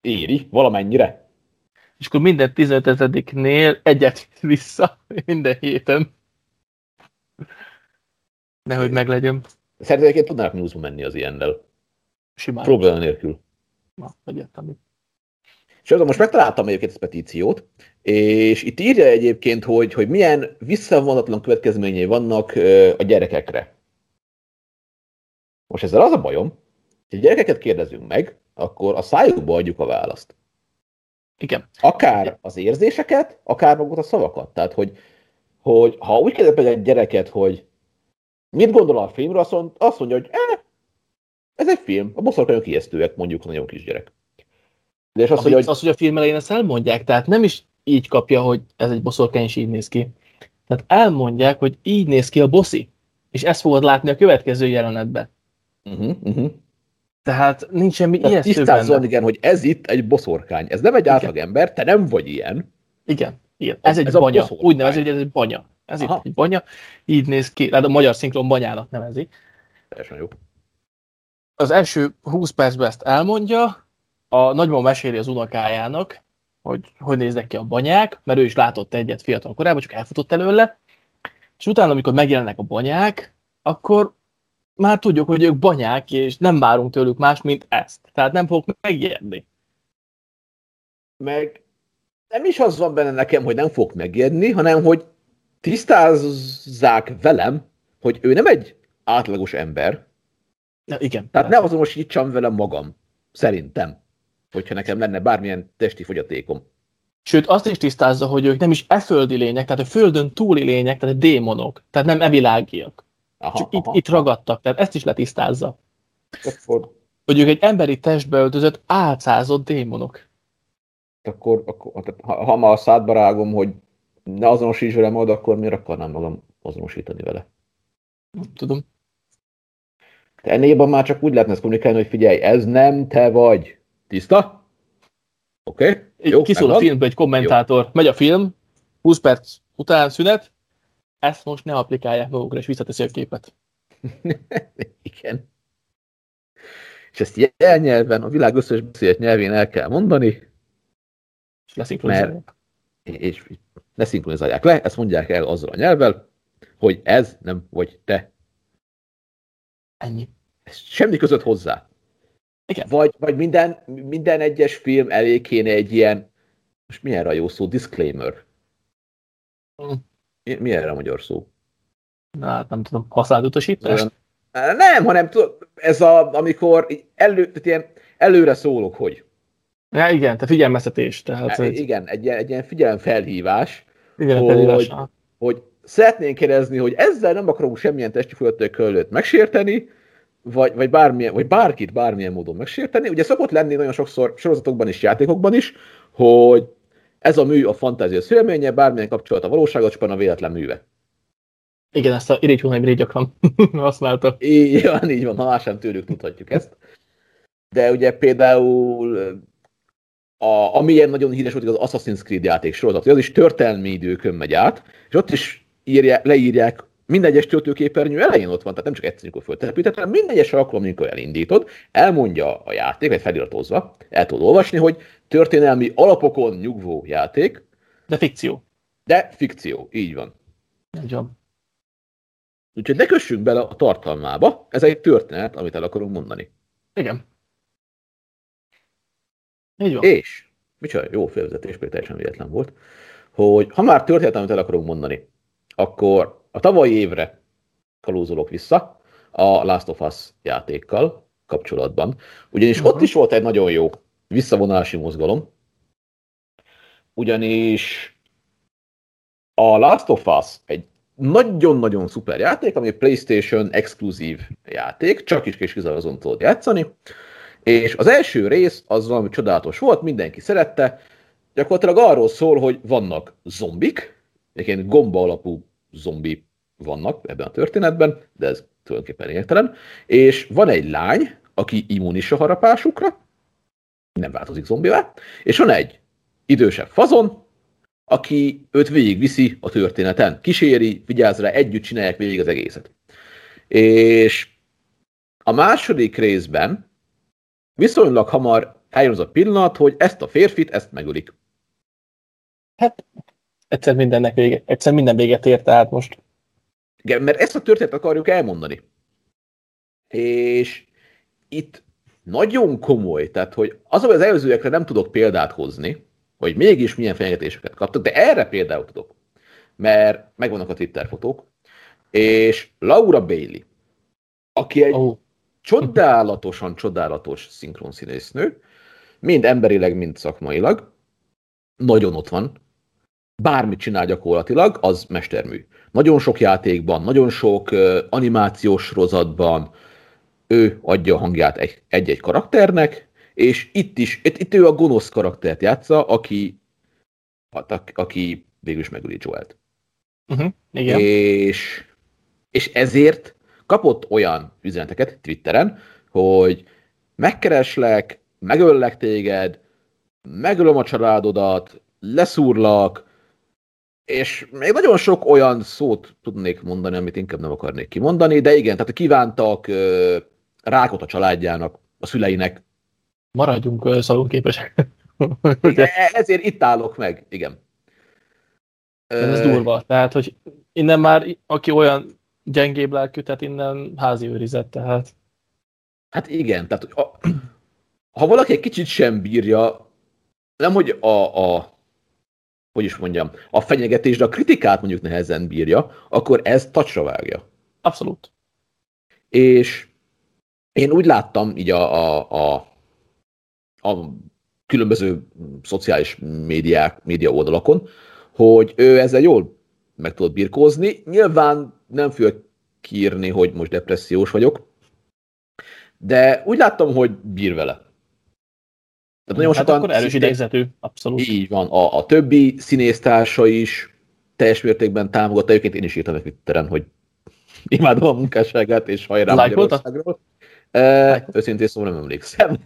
éri, valamennyire. és akkor minden 15 ezrediknél egyet vissza minden héten. Nehogy meglegyen. Szerintem egyébként tudnának mínuszba menni az ilyennel. Simán. Probléma nélkül. Na, egyetemi. És azon most megtaláltam egyébként ezt a petíciót, és itt írja egyébként, hogy, hogy milyen visszavonatlan következményei vannak a gyerekekre. Most ezzel az a bajom, hogy gyerekeket kérdezünk meg, akkor a szájukba adjuk a választ. Igen. Akár az érzéseket, akár magukat a szavakat. Tehát, hogy, hogy ha úgy kérdez meg egy gyereket, hogy mit gondol a filmről, azt mond- azt mondja, hogy eh, ez egy film, a boszorkányok ijesztőek, mondjuk nagyon kisgyerek. De és azt Az, mondja, hogy... az, hogy a film elején ezt elmondják, tehát nem is így kapja, hogy ez egy boszorkány, és így néz ki. Tehát elmondják, hogy így néz ki a boszi, és ezt fogod látni a következő jelenetben. uh-huh, uh-huh. Tehát nincs semmi Tehát ijesztő tisztázzon, igen, hogy ez itt egy boszorkány. Ez nem egy Igen. átlag ember, te nem vagy ilyen. Igen, igen. Ez, Ez- egy ez a banya. Úgy nevezik, hogy ez egy banya. Ez Aha. itt egy banya. Így néz ki. Hát a magyar szinkron banyának nevezik. Teljesen jó. Az első 20 percben ezt elmondja, a nagymama meséli az unokájának, hogy hogy néznek ki a banyák, mert ő is látott egyet fiatal korában, csak elfutott előle, és utána, amikor megjelennek a banyák, akkor már tudjuk, hogy ők banyák, és nem várunk tőlük más, mint ezt. Tehát nem fogok megijedni. Meg nem is az van benne nekem, hogy nem fog megérni, hanem hogy tisztázzák velem, hogy ő nem egy átlagos ember, Ja, igen. tehát ne azonosítsam vele magam, szerintem, hogyha nekem lenne bármilyen testi fogyatékom. Sőt, azt is tisztázza, hogy ők nem is e földi lények, tehát a földön túli lények, tehát démonok, tehát nem evilágiak. Aha, Csak itt, itt ragadtak, tehát ezt is letisztázza. Akkor, Hogy ők egy emberi testbe öltözött, álcázott démonok. akkor, akkor ha, ha ma a szádba rágom, hogy ne azonosíts velem oda, akkor miért akarnám magam azonosítani vele? Nem tudom. Te ennél már csak úgy lehetne ezt kommunikálni, hogy figyelj, ez nem te vagy. Tiszta? Oké? Okay? Jó, Kiszól a filmből egy kommentátor, megy a film, 20 perc után szünet, ezt most ne applikálják magukra, és visszateszi a képet. Igen. És ezt jelnyelven, a világ összes beszélt nyelvén el kell mondani, És leszinkronizálják. és ne szinkronizálják le, ezt mondják el azzal a nyelvvel, hogy ez nem vagy te. Ennyi. Ez semmi között hozzá. Igen. Vagy, vagy minden, minden egyes film elé kéne egy ilyen, most mi erre a jó szó, disclaimer. Mm. Mi, mi erre a magyar szó? Na, hát nem tudom, használt utasítás? Olyan- Nem, hanem tudod, ez a, amikor elő, tehát ilyen előre szólok, hogy. Ja, igen, te figyelmeztetés. Tehát, Hát, hogy, igen, egy ilyen, egy ilyen figyelemfelhívás, igen, hogy- felírással. hogy szeretnénk kérdezni, hogy ezzel nem akarunk semmilyen testi fölöttőt megsérteni, vagy, vagy, bármilyen, vagy bárkit bármilyen módon megsérteni. Ugye szokott lenni nagyon sokszor sorozatokban és játékokban is, hogy ez a mű a fantázia szélménye, bármilyen kapcsolat a valósággal, csupán a véletlen műve. Igen, ezt a irigy Hunay gyakran használta. Így van, így van, ha más sem tőlük tudhatjuk ezt. De ugye például a, ami ilyen nagyon híres volt, az Assassin's Creed játék sorozat, az is történelmi időkön megy át, és ott is írja, leírják, minden egyes töltőképernyő elején ott van, tehát nem csak egyszer, amikor föltelepített, hanem minden egyes alkalom, amikor elindítod, elmondja a játék, vagy feliratozva, el tudod olvasni, hogy történelmi alapokon nyugvó játék, De fikció. de fikció, így van. Így van. Úgyhogy ne kössünk bele a tartalmába, ez egy történet, amit el akarunk mondani. Igen. Így van. És micsoda, jó félvezetés, például teljesen véletlen volt, hogy ha már történetet el akarok mondani, akkor a tavalyi évre kalózolok vissza a Last of Us játékkal kapcsolatban, ugyanis uh-huh. ott is volt egy nagyon jó visszavonási mozgalom, ugyanis a Last of Us egy nagyon-nagyon szuper játék, ami PlayStation exkluzív játék, csak is kis kizárólag tudod játszani, és az első rész az valami csodálatos volt, mindenki szerette, gyakorlatilag arról szól, hogy vannak zombik, egyébként gomba alapú zombi vannak ebben a történetben, de ez tulajdonképpen értelen, és van egy lány, aki immunis a harapásukra, nem változik zombivá, és van egy idősebb fazon, aki őt végigviszi a történeten, kíséri, vigyáz rá, együtt csinálják végig az egészet. És a második részben viszonylag hamar eljön az a pillanat, hogy ezt a férfit, ezt megölik. Hát egyszer mindennek vége, egyszer minden véget ért, tehát most. Igen, mert ezt a történetet akarjuk elmondani. És itt nagyon komoly, tehát hogy az, hogy az előzőekre nem tudok példát hozni, hogy mégis milyen fenyegetéseket kaptak, de erre például tudok, mert megvannak a Twitter fotók, és Laura Bailey, aki egy oh. Csodálatosan csodálatos szinkronszínésznő, mind emberileg, mind szakmailag, nagyon ott van, bármit csinál gyakorlatilag, az mestermű. Nagyon sok játékban, nagyon sok uh, animációs sorozatban ő adja a hangját egy-egy karakternek, és itt is, itt, itt ő a gonosz karaktert játsza, aki, hát, aki végül is megöli Joelt. Uh-huh, igen. És, és ezért kapott olyan üzeneteket Twitteren, hogy megkereslek, megöllek téged, megölöm a családodat, leszúrlak, és még nagyon sok olyan szót tudnék mondani, amit inkább nem akarnék kimondani, de igen, tehát kívántak rákot a családjának, a szüleinek, maradjunk szalonképesek. Ezért itt állok meg, igen. Ez durva. Tehát, hogy innen már, aki olyan gyengébb lelkű, tehát innen házi őrizet, tehát. Hát igen, tehát a, ha valaki egy kicsit sem bírja, nem hogy a, a hogy is mondjam, a fenyegetés, de a kritikát mondjuk nehezen bírja, akkor ez tacsra vágja. Abszolút. És én úgy láttam így a, a, a a különböző szociális médiák, média oldalakon, hogy ő ezzel jól meg tudott birkózni. Nyilván nem fogja kiírni, hogy most depressziós vagyok, de úgy láttam, hogy bír vele. Tehát nagyon hát sokan akkor erős idegzetű, abszolút. Így van. A, a többi színésztársa is teljes mértékben támogatta. Egyébként én is írtam egy Twitteren, hogy imádom a munkásságát, és hajrá Magyarországról. E, őszintén szóval nem emlékszem.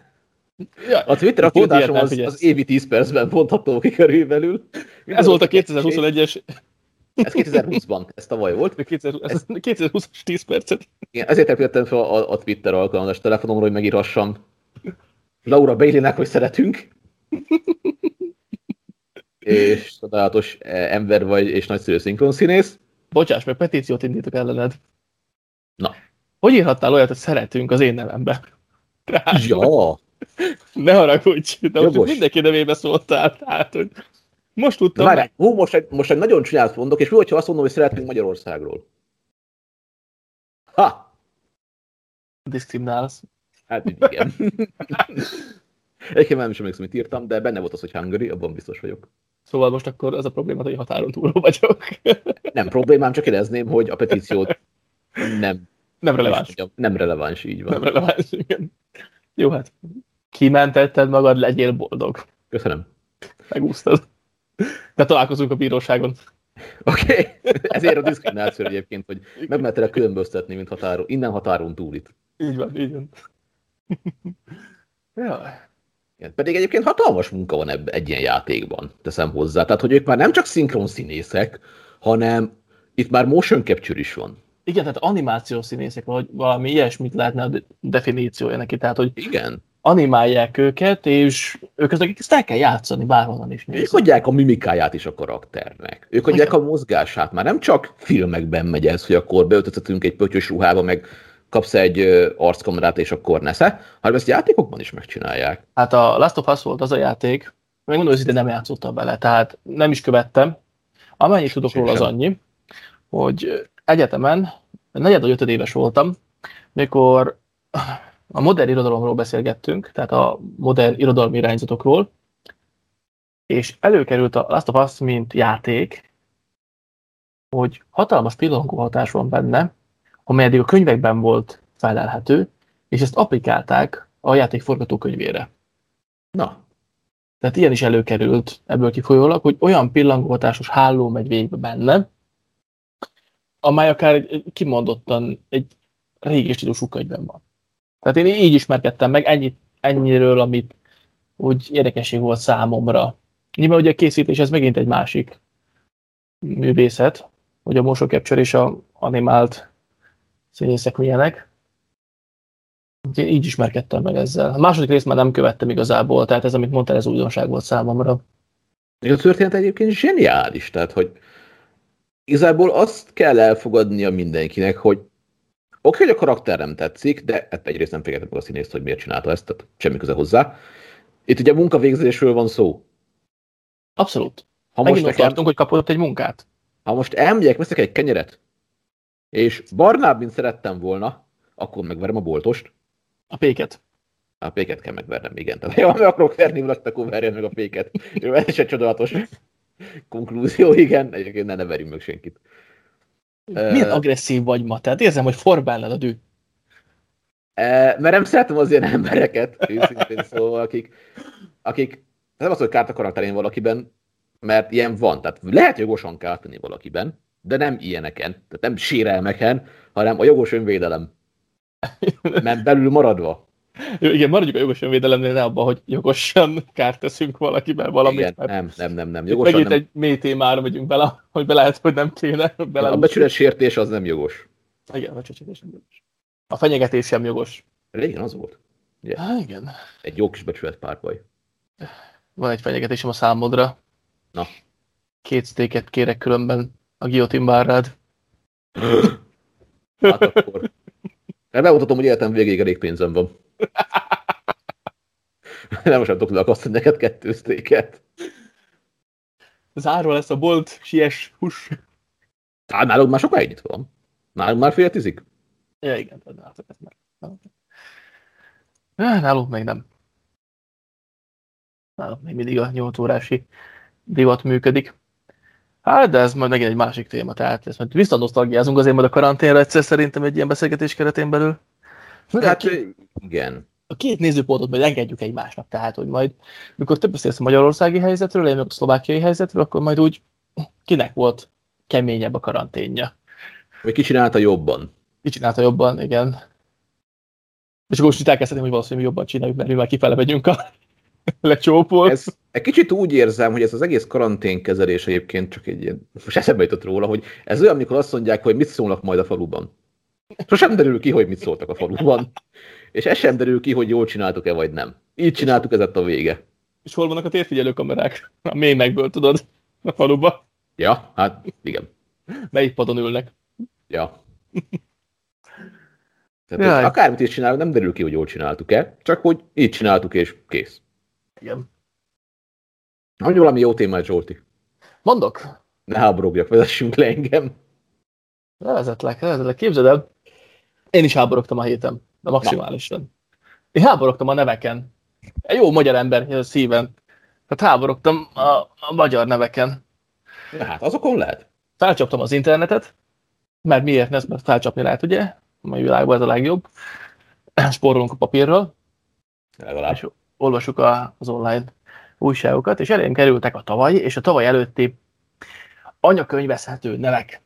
Ja, a Twitter aktivitásom az, az évi 10 percben mondható ki körülbelül. Ez volt a 2021-es... Ez 2020-ban, ez tavaly volt. 2020-as 10 percet. Igen, ezért repültem fel a, a Twitter alkalmazás telefonomról, hogy megírhassam Laura Bailey-nek, hogy szeretünk. és csodálatos eh, ember vagy, és nagyszerű szinkronszínész. Bocsáss meg, petíciót indítok ellened. Na. Hogy írhattál olyat, hogy szeretünk az én nevembe? Tehát, ja. Ne haragudj, de most mindenki nevébe szóltál, tehát, hogy most tudtam Várj, meg. Hú, most, egy, most egy nagyon csúnyát mondok, és mi, hogyha azt mondom, hogy szeretnénk Magyarországról? Ha! Diszkriminálsz. Hát igen. Egyébként nem is emlékszem, mit írtam, de benne volt az, hogy Hungary, abban biztos vagyok. Szóval most akkor az a probléma, hogy határon túl vagyok. nem problémám, csak érezném, hogy a petíciót nem... Nem releváns. Nem releváns, így van. Nem releváns, igen. Jó, hát kimentetted magad, legyél boldog. Köszönöm. Megúsztad. De találkozunk a bíróságon. Oké, okay. ezért a diszkrimináció egyébként, hogy megmehetelek különböztetni, mint határon, innen határon túl itt. Így van, így van. ja. Igen, pedig egyébként hatalmas munka van ebben egy ilyen játékban, teszem hozzá. Tehát, hogy ők már nem csak szinkron színészek, hanem itt már motion capture is van. Igen, tehát animációs színészek, vagy valami ilyesmit lehetne a definíciója neki. Tehát, hogy Igen. Animálják őket, és ők ezt el kell játszani bárhonnan is. Ők adják a mimikáját is a karakternek. Ők adják a mozgását. Már nem csak filmekben megy ez, hogy akkor beöltöztetünk egy pöttyös ruhába, meg kapsz egy arckamerát, és akkor nesze, hanem ezt játékokban is megcsinálják. Hát a Last of Us volt az a játék, megmondom őszintén nem játszottam bele, tehát nem is követtem. Amennyit tudok róla az annyi, hogy egyetemen, negyed vagy ötöd éves voltam, mikor a modern irodalomról beszélgettünk, tehát a modern irodalmi irányzatokról, és előkerült a Last of Us, mint játék, hogy hatalmas pillangóhatás van benne, amely eddig a könyvekben volt felelhető, és ezt applikálták a játék forgatókönyvére. Na, Tehát ilyen is előkerült ebből kifolyólag, hogy olyan pillangóhatásos háló megy végbe benne, amely akár egy kimondottan egy régi stílusú könyvben van. Tehát én így ismerkedtem meg ennyit, ennyiről, amit úgy érdekesség volt számomra. Nyilván ugye a készítés ez megint egy másik művészet, hogy a motion capture és a animált színészek milyenek. Úgyhogy Én így ismerkedtem meg ezzel. A második részt már nem követtem igazából, tehát ez, amit mondtál, ez újdonság volt számomra. A történet egyébként zseniális, tehát hogy igazából azt kell elfogadnia mindenkinek, hogy oké, hogy a karakter nem tetszik, de hát egyrészt nem félgetem meg a színészt, hogy miért csinálta ezt, tehát semmi köze hozzá. Itt ugye munkavégzésről van szó. Abszolút. Ha Megint most, nekem, tartunk, hogy kapott egy munkát. ha most elmegyek, veszek egy kenyeret, és barnább, mint szerettem volna, akkor megverem a boltost. A péket. A péket kell megvernem, igen. Tehát ha meg akarok verni valakit, akkor verjen meg a péket. Jó, ez is egy csodálatos konklúzió, igen. Egyébként ne, ne verjünk meg senkit. Milyen agresszív vagy ma? Tehát érzem, hogy forbálnad a dű. Mert nem szeretem az ilyen embereket, őszintén szóval, akik, akik nem az, hogy kárt akarnak tenni valakiben, mert ilyen van. Tehát lehet jogosan kárt tenni valakiben, de nem ilyeneken, tehát nem sérelmeken, hanem a jogos önvédelem. Mert belül maradva. Jó, igen, maradjuk a jogos önvédelemnél, ne abban, hogy jogosan kárt teszünk valakiben valamit. Igen, mert nem, nem, nem, nem. Jogosan megint nem. egy mély témára megyünk bele, hogy be lehet, hogy nem kéne. Bele A becsület sértés az nem jogos. Igen, a csöcsetés sem jogos. A fenyegetés sem jogos. Régen az volt. Há, igen. Egy jó kis becsület párbaj. Van egy fenyegetésem a számodra. Na. Két sztéket kérek különben a guillotine bárrád. Hát akkor. Hát bemutatom, hogy életem végéig elég pénzem van. Nem most nem tudok leakasztani neked kettő sztéket. Zárva lesz a bolt, siess, hús. Hát nálad már sokáig nyitva van. Nálunk már fél tízig. Ja, igen, ez már. Nálunk még nem. Nálunk még mindig a 8 órási divat működik. Hát, de ez majd megint egy másik téma, tehát ezt majd visszanosztalgiázunk azért majd a karanténra egyszer szerintem egy ilyen beszélgetés keretén belül. Hát Hát, igen. a két nézőpontot majd engedjük egymásnak, tehát hogy majd, mikor te beszélsz a magyarországi helyzetről, én meg a szlovákiai helyzetről, akkor majd úgy kinek volt keményebb a karanténja. Vagy ki csinálta jobban. Ki csinálta jobban, igen. És akkor most elkezdhetném, hogy valószínűleg mi jobban csináljuk, mert mi már kifele megyünk a lecsópol. Ez, egy kicsit úgy érzem, hogy ez az egész karanténkezelés egyébként csak egy ilyen, most eszembe jutott róla, hogy ez olyan, amikor azt mondják, hogy mit szólnak majd a faluban. Sosem derül ki, hogy mit szóltak a faluban. És ez sem derül ki, hogy jól csináltuk-e, vagy nem. Így csináltuk, ez lett a vége. És hol vannak a térfigyelő kamerák? A mémekből, tudod? A faluba. Ja, hát igen. Melyik padon ülnek? Ja. Tehát, Jaj. akármit is csinálunk, nem derül ki, hogy jól csináltuk-e, csak hogy így csináltuk, és kész. Igen. Mondj valami jó témát, Zsolti. Mondok? Ne háborogjak, vezessünk le engem. Levezetlek, levezetlek. Képzeld el, én is háborogtam a héten, de maximálisan. Én háborogtam a neveken. Egy jó magyar ember a szíven. Tehát háborogtam a, a magyar neveken. Na hát, azokon lehet. Felcsaptam az internetet, mert miért ne, mert felcsapni lehet, ugye? A mai világban ez a legjobb. Spórolunk a papírral, Legalább. és olvasjuk a, az online újságokat, és elém kerültek a tavalyi és a tavaly előtti anyakönyvezhető nevek.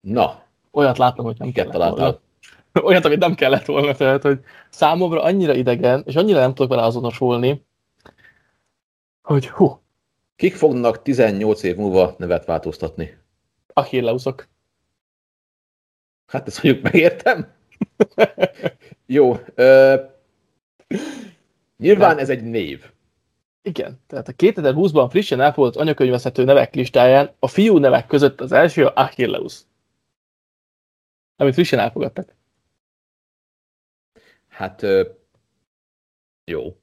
Na, Olyat láttam, hogy nem miket kellett volna. Olyat, amit nem kellett volna, tehát, hogy számomra annyira idegen, és annyira nem tudok vele azonosulni, hogy hú, Kik fognak 18 év múlva nevet változtatni? Achilleuszok. Hát ezt mondjuk megértem. Jó. Ö, nyilván ez egy név. Igen, tehát a 2020-ban frissen elfogadott anyakönyvezhető nevek listáján a fiú nevek között az első a Achilleus. Amit frissen elfogadtak. Hát jó.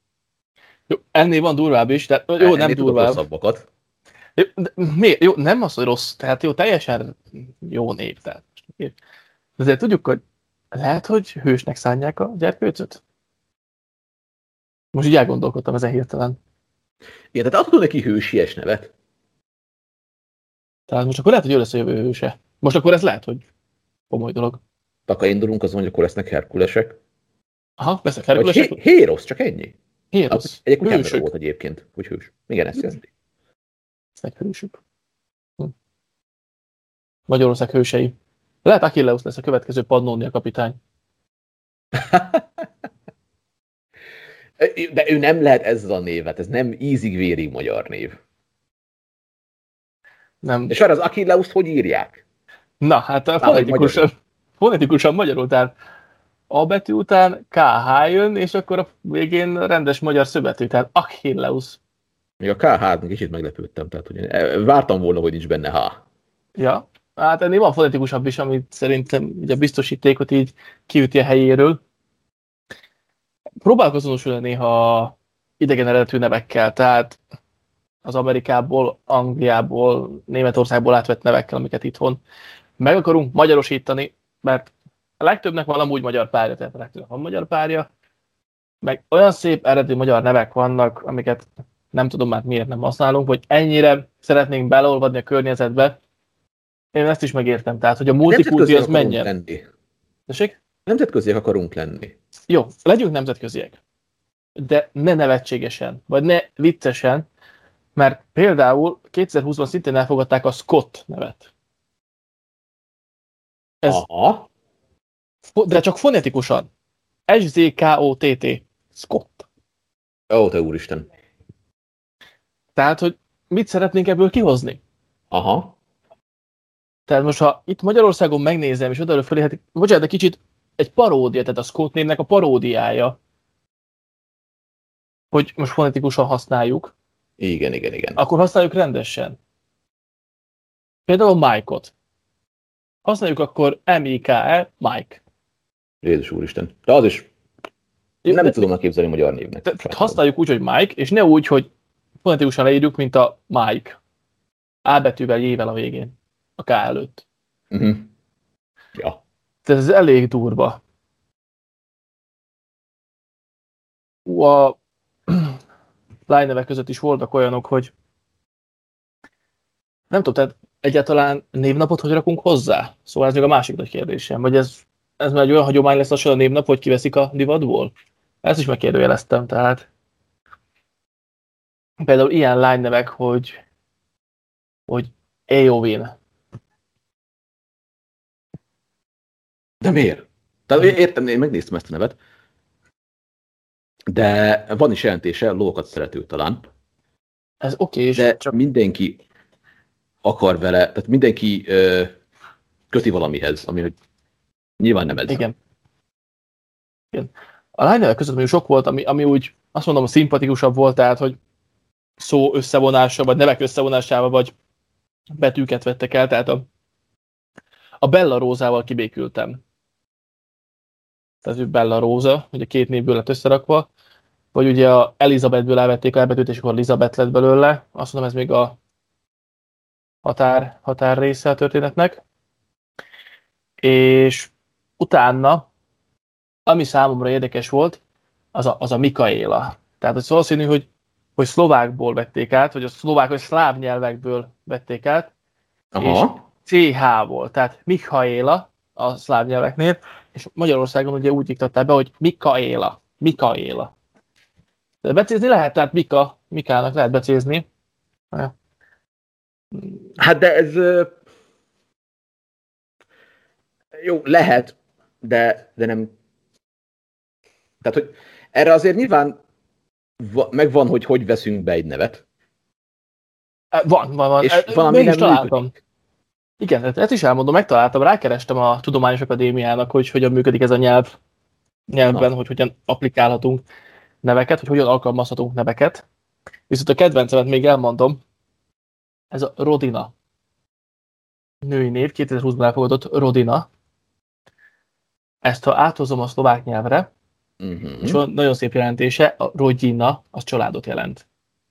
Jó, ennél van durvább is, tehát jó, nem Ennél tudok durvább. rosszabbakat. Jó, de miért? Jó, nem az, hogy rossz, tehát jó, teljesen jó név. Tehát. De azért tudjuk, hogy lehet, hogy hősnek szánják a gyerkőcöt? Most így elgondolkodtam ezen hirtelen. Igen, tehát adok neki hősies nevet. Tehát most akkor lehet, hogy ő lesz a jövő hőse. Most akkor ez lehet, hogy komoly dolog. Taka indulunk azon, hogy akkor lesznek herkulesek. Aha, lesznek Vagy Herkulesek. hé- Hérosz, csak ennyi. Hérosz. Egy kutyám Hősök. volt egyébként, hogy hős. Igen, ezt jelenti. Lesznek hősök. Hm. Magyarország hősei. Lehet Achilleus lesz a következő Pannonia kapitány. De ő nem lehet ezzel a névet, ez nem ízig-vérig magyar név. Nem. És arra az Achilleus hogy írják? Na, hát fonetikusan, fonetikusan magyarul, tehát A betű után KH jön, és akkor a végén rendes magyar szövetű, tehát Achilleus. Még a KH-t kicsit meglepődtem, tehát hogy eh, vártam volna, hogy nincs benne H. Ja, hát ennél van fonetikusabb is, amit szerintem ugye a biztosítékot így kiüti a helyéről. Próbálok azonosulni néha idegen eredetű nevekkel, tehát az Amerikából, Angliából, Németországból átvett nevekkel, amiket itthon meg akarunk magyarosítani, mert a legtöbbnek van amúgy magyar párja, tehát a legtöbbnek van magyar párja, meg olyan szép eredetű magyar nevek vannak, amiket nem tudom már miért nem használunk, hogy ennyire szeretnénk beleolvadni a környezetbe, én ezt is megértem, tehát hogy a multikulti az menjen. lenni. Tessék? Nemzetköziek akarunk lenni. Jó, legyünk nemzetköziek. De ne nevetségesen, vagy ne viccesen, mert például 2020-ban szintén elfogadták a Scott nevet. Ez, Aha. De csak fonetikusan. S-Z-K-O-T-T. Scott. Ó, te úristen. Tehát, hogy mit szeretnénk ebből kihozni? Aha. Tehát most, ha itt Magyarországon megnézem, és oda fölé, hát, bocsánat, de kicsit egy paródia, tehát a Scott névnek a paródiája, hogy most fonetikusan használjuk, Igen, igen, igen. akkor használjuk rendesen. Például Mike-ot. Használjuk akkor M-I-K-E, Mike. Jézus úristen. De az is nem de, tudom elképzelni magyar névnek. de, használjuk úgy, hogy Mike, és ne úgy, hogy fonetikusan leírjuk, mint a Mike. A betűvel, J-vel a végén. A K előtt. Uh-huh. Ja. Tehát ez elég durva. A lánynevek között is voltak olyanok, hogy nem tudom, tehát egyáltalán névnapot hogy rakunk hozzá? Szóval ez még a másik nagy kérdésem. Vagy ez, ez már egy olyan hagyomány lesz lassan a névnap, hogy kiveszik a divatból? Ezt is megkérdőjeleztem, tehát például ilyen lánynevek, hogy hogy Eowyn. De miért? Tehát értem, én megnéztem ezt a nevet. De van is jelentése, lókat szerető talán. Ez oké, és De csak csak mindenki akar vele, tehát mindenki ö, köti valamihez, ami hogy nyilván nem ez. Igen. Igen. A lánynevek között mondjuk sok volt, ami, ami úgy azt mondom, szimpatikusabb volt, tehát, hogy szó összevonása, vagy nevek összevonásával, vagy betűket vettek el, tehát a, a Bella Rózával kibékültem. Tehát ő Bella Róza, ugye két névből lett összerakva, vagy ugye a Elizabethből elvették a elbetűt, és akkor Elizabeth lett belőle. Azt mondom, ez még a határ, határ része a történetnek. És utána, ami számomra érdekes volt, az a, az a Mikaéla. Tehát az valószínű, hogy, hogy szlovákból vették át, vagy a szlovák vagy szláv nyelvekből vették át, Aha. CH-ból, tehát Mikaéla a szláv nyelveknél, és Magyarországon ugye úgy iktatták be, hogy Mikaéla. Mikaéla. De becézni lehet, tehát Mika, Mikának lehet becézni. Hát de ez... Jó, lehet, de, de nem... Tehát, hogy erre azért nyilván va- megvan, hogy hogy veszünk be egy nevet. Van, van, van. És E, valami nem találtam. működik. Igen, ezt is elmondom, megtaláltam, rákerestem a Tudományos Akadémiának, hogy hogyan működik ez a nyelv, nyelvben, Na. hogy hogyan applikálhatunk neveket, hogy hogyan alkalmazhatunk neveket. Viszont a kedvencemet még elmondom, ez a Rodina. Női név, 2020-ban elfogadott Rodina. Ezt ha áthozom a szlovák nyelvre, Uh-huh. És van nagyon szép jelentése, a Rodina, az családot jelent.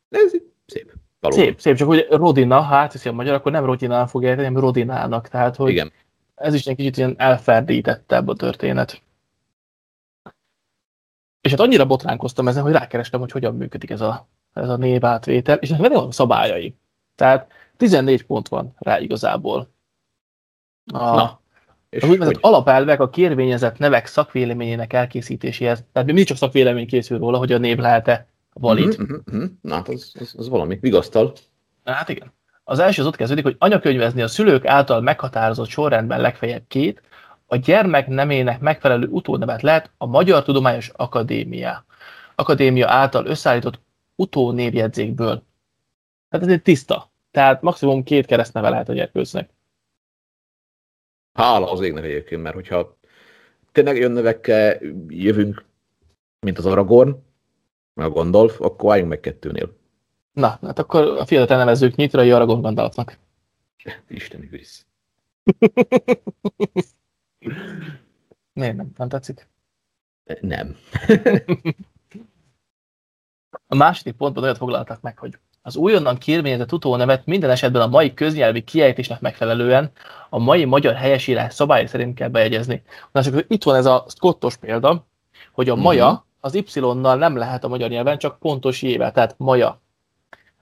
Ez szép. Valóban. Szép, szép, csak hogy Rodina, hát hiszi a magyar, akkor nem Rodinán fog érteni, hanem Rodinának. Tehát, hogy Igen. ez is egy kicsit ilyen elferdítettebb a történet. És hát annyira botránkoztam ezen, hogy rákerestem, hogy hogyan működik ez a, ez a névátvétel, és ennek van szabályai. Tehát 14 pont van rá igazából. A, Na, és az úgynevezett hogy, alapelvek a kérvényezett nevek szakvéleményének elkészítéséhez. Tehát mindig csak szakvélemény készül róla, hogy a név lehet-e valid. Mhm, mhm, mhm. Na, hát az, az, az valami. Vigasztal. Hát igen. Az első az ott kezdődik, hogy anyakönyvezni a szülők által meghatározott sorrendben legfeljebb két, a gyermek nemének megfelelő utónevet lehet a Magyar Tudományos Akadémia, Akadémia által összeállított utónévjegyzékből. Tehát ez egy tiszta. Tehát maximum két keresztneve lehet a gyerkőcnek. Hála az égnek egyébként, mert hogyha tényleg jön nevekkel jövünk, mint az Aragorn, meg a Gondolf, akkor álljunk meg kettőnél. Na, hát akkor a fiatal elnevezzük Nyitrai Aragorn Gandalfnak. Isten visz. Miért nem? Nem tetszik? Nem. A második pontban olyat foglaltak meg, hogy az újonnan kérvényezett utónevet minden esetben a mai köznyelvi kiejtésnek megfelelően a mai magyar helyesírás szabály szerint kell bejegyezni. Na csak itt van ez a Scottos példa, hogy a Mhm. maja az Y-nal nem lehet a magyar nyelven, csak pontos jével, tehát maja.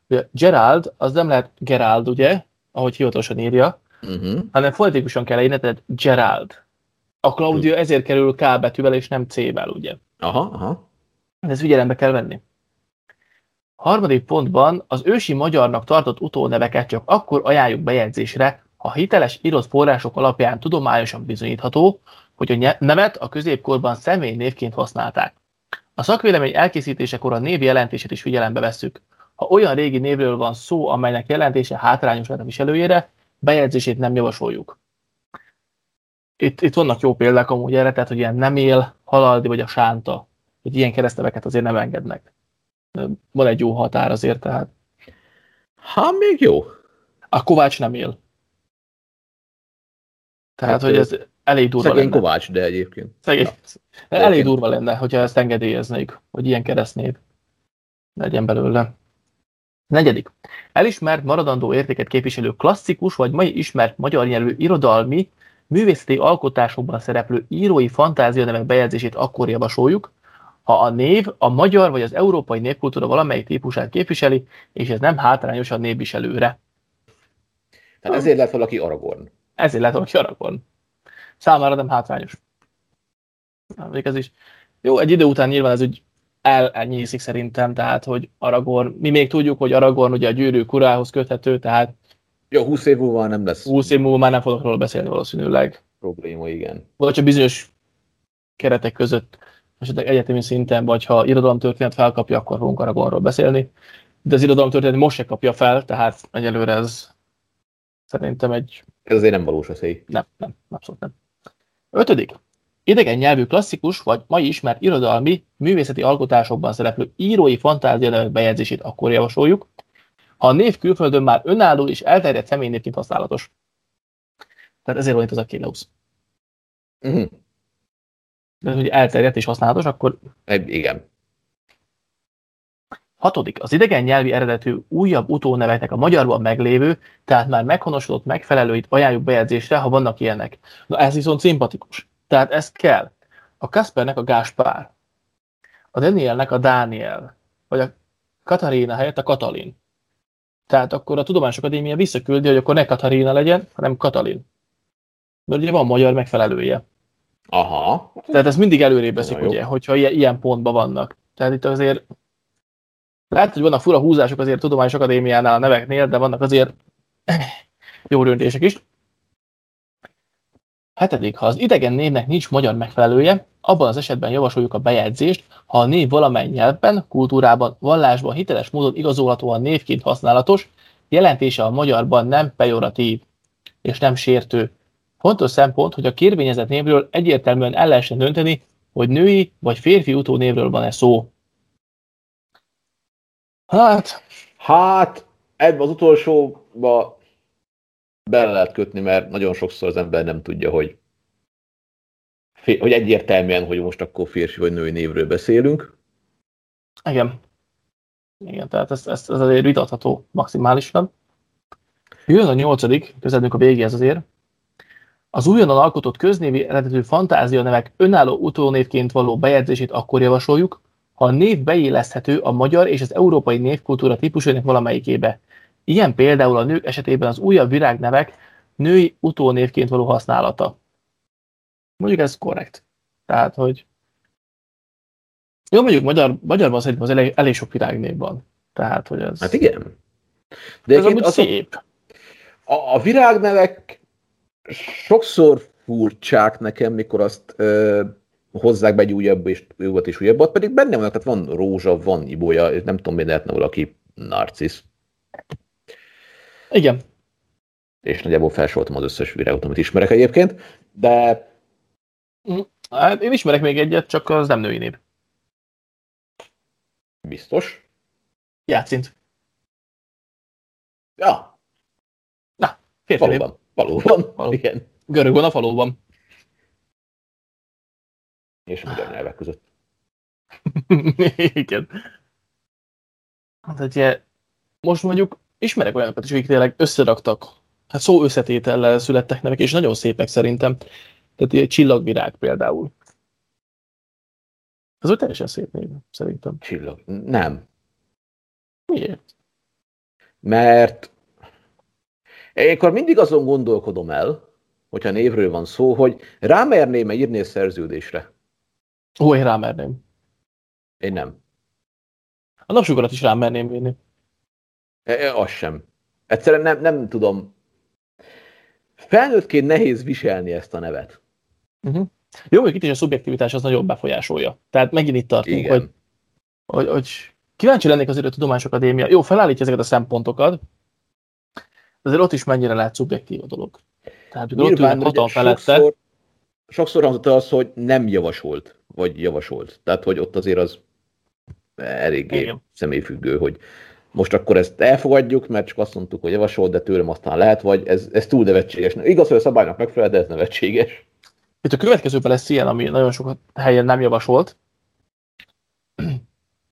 Ugye Gerald, az nem lehet Gerald, ugye, ahogy hivatalosan írja, Uh-huh. hanem fonetikusan kell írni, tehát Gerald. A Claudia ezért kerül K betűvel és nem C-vel, ugye. Aha, aha. Ezt figyelembe kell venni. Harmadik pontban az ősi magyarnak tartott utóneveket csak akkor ajánljuk bejegyzésre, ha hiteles írott források alapján tudományosan bizonyítható, hogy a nevet a középkorban személynévként használták. A szakvélemény elkészítésekor a név jelentését is figyelembe vesszük. Ha olyan régi névről van szó, amelynek jelentése hátrányos lehet a viselőjére, bejegyzését nem javasoljuk. Itt, itt vannak jó példák amúgy erre, tehát hogy ilyen nem él, halaldi vagy a sánta, hogy ilyen keresztneveket azért nem engednek. Van egy jó határ azért, tehát Ha, még jó. a Kovács nem él. Tehát, Hát, hogy ez elég durva Szegény lenne. Kovács, de egyébként. Szegény. Ja. Elég Egyébként. durva lenne, hogyha ezt engedélyeznék, hogy ilyen keresztnév legyen belőle. Negyedik. Elismert maradandó értéket képviselő klasszikus vagy mai ismert magyar nyelvű irodalmi, művészeti alkotásokban szereplő írói fantázianevek bejegyzését akkor javasoljuk, ha a név a magyar vagy az európai népkultúra valamelyik típusát képviseli, és ez nem hátrányos a névviselőre. Tehát ezért lett valaki Aragorn. Ezért lehet, hogy Aragorn. Számára nem hátrányos. Még ez is. Jó, egy idő után nyilván ez úgy el, elnyíszik szerintem, tehát, hogy Aragorn, mi még tudjuk, hogy Aragorn ugye a gyűrű urához köthető, tehát Jó, 20 év múlva nem lesz 20 év múlva már nem fogok róla beszélni valószínűleg. probléma, igen. Vagy csak bizonyos keretek között, esetleg egyetemi szinten, vagy ha irodalomtörténet felkapja, akkor fogunk Aragornról beszélni. De az irodalomtörténet most se kapja fel, tehát egyelőre ez szerintem egy Ez azért nem valós esély. Nem, nem, abszolút nem. Ötödik. Idegen nyelvű klasszikus vagy mai ismert irodalmi, művészeti alkotásokban szereplő írói fantázia bejegyzését akkor javasoljuk, ha a név külföldön már önálló és elterjedt személynévként használatos. Tehát ezért van itt az Achilleus. Uh-huh. De hogy elterjedt és használatos, akkor Igen. Hatodik. Az idegen nyelvi eredetű újabb utóneveknek a magyarban meglévő, tehát már meghonosodott megfelelőit ajánljuk bejegyzésre, ha vannak ilyenek. Na ez viszont szimpatikus. Tehát ez kell. A Kaspernek a Gáspár, a Danielnek a Dániel, vagy a Katarina helyett a Katalin. Tehát akkor a Tudományos Akadémia visszaküldi, hogy akkor ne Katarina legyen, hanem Katalin. Mert ugye van magyar megfelelője. Aha. Tehát ez mindig előrébb jó. ugye, hogyha ilyen, ilyen pontban vannak. Tehát itt azért lehet, hogy vannak fura húzások azért a Tudományos Akadémiánál a neveknél, de vannak azért jó döntések is. Hetedik, ha az idegen névnek nincs magyar megfelelője, abban az esetben javasoljuk a bejegyzést, ha a név valamely nyelvben, kultúrában, vallásban hiteles módon igazolhatóan névként használatos, jelentése a magyarban nem pejoratív és nem sértő. Fontos szempont, hogy a kérvényezett névről egyértelműen el lehessen dönteni, hogy női vagy férfi utónévről van-e szó. Hát, Hát, ebbe az utolsóba bele lehet kötni, mert nagyon sokszor az ember nem tudja, hogy hogy egyértelműen, hogy most akkor férfi vagy női névről beszélünk. Igen. Igen, tehát ez, ez, ez azért vitatható maximálisan. Jön a nyolcadik, közeledünk a végéhez azért. Az újonnan alkotott köznévi eredetű fantázia nevek önálló utónévként való bejegyzését akkor javasoljuk, ha a név beilleszthető a magyar és az európai névkultúra típusainak valamelyikébe. Ilyen például a nők esetében az újabb virágnevek női utónévként való használata. Mondjuk ez korrekt. Tehát, hogy jó, mondjuk magyar, magyarban szerintem az elég, elég sok virágnév van. Tehát, hogy ez... Hát igen. De ez amúgy szép. A, a virágnevek sokszor furcsák nekem, mikor azt ö, hozzák be egy újabb és újabbat és újabbat, pedig benne vannak, tehát van rózsa, van ibolya, és nem tudom, mi lehetne valaki narcisz. Igen. És nagyjából felsoroltam az összes virágot, amit ismerek egyébként, de... Mm, hát én ismerek még egyet, csak az nem női név. Biztos? Játszint. Ja. Na, férfi valóban. Valóban, valóban. igen. Görög van a faluban. És a magyar nyelvek között. igen. Hát ugye, most mondjuk ismerek olyanokat is, akik tényleg összeraktak, hát szó összetétellel születtek nevek, és nagyon szépek szerintem. Tehát egy csillagvirág például. Ez úgy teljesen szép név, szerintem. Csillag. Nem. Miért? Mert én akkor mindig azon gondolkodom el, hogyha névről van szó, hogy rámerném-e írni a szerződésre? Ó, én rámerném. Én nem. A napsugarat is rámerném vinni. E, e, az sem. Egyszerűen nem, nem tudom. Felnőttként nehéz viselni ezt a nevet. Uh-huh. Jó, hogy itt is a szubjektivitás az nagyon befolyásolja. Tehát megint itt tartunk, Igen. hogy, hogy, hogy kíváncsi lennék azért a Tudományos Akadémia. Jó, felállítja ezeket a szempontokat, azért ott is mennyire lehet szubjektív a dolog. Tehát mikor ott ülnek hatal felette, sokszor, sokszor hangzott az, hogy nem javasolt, vagy javasolt. Tehát, hogy ott azért az eléggé Igen. személyfüggő, hogy most akkor ezt elfogadjuk, mert csak azt mondtuk, hogy javasolt, de tőlem aztán lehet, vagy ez, ez túl nevetséges. Igaz, hogy a szabálynak megfelel, de ez nevetséges. Itt a következőben lesz ilyen, ami nagyon sok helyen nem javasolt.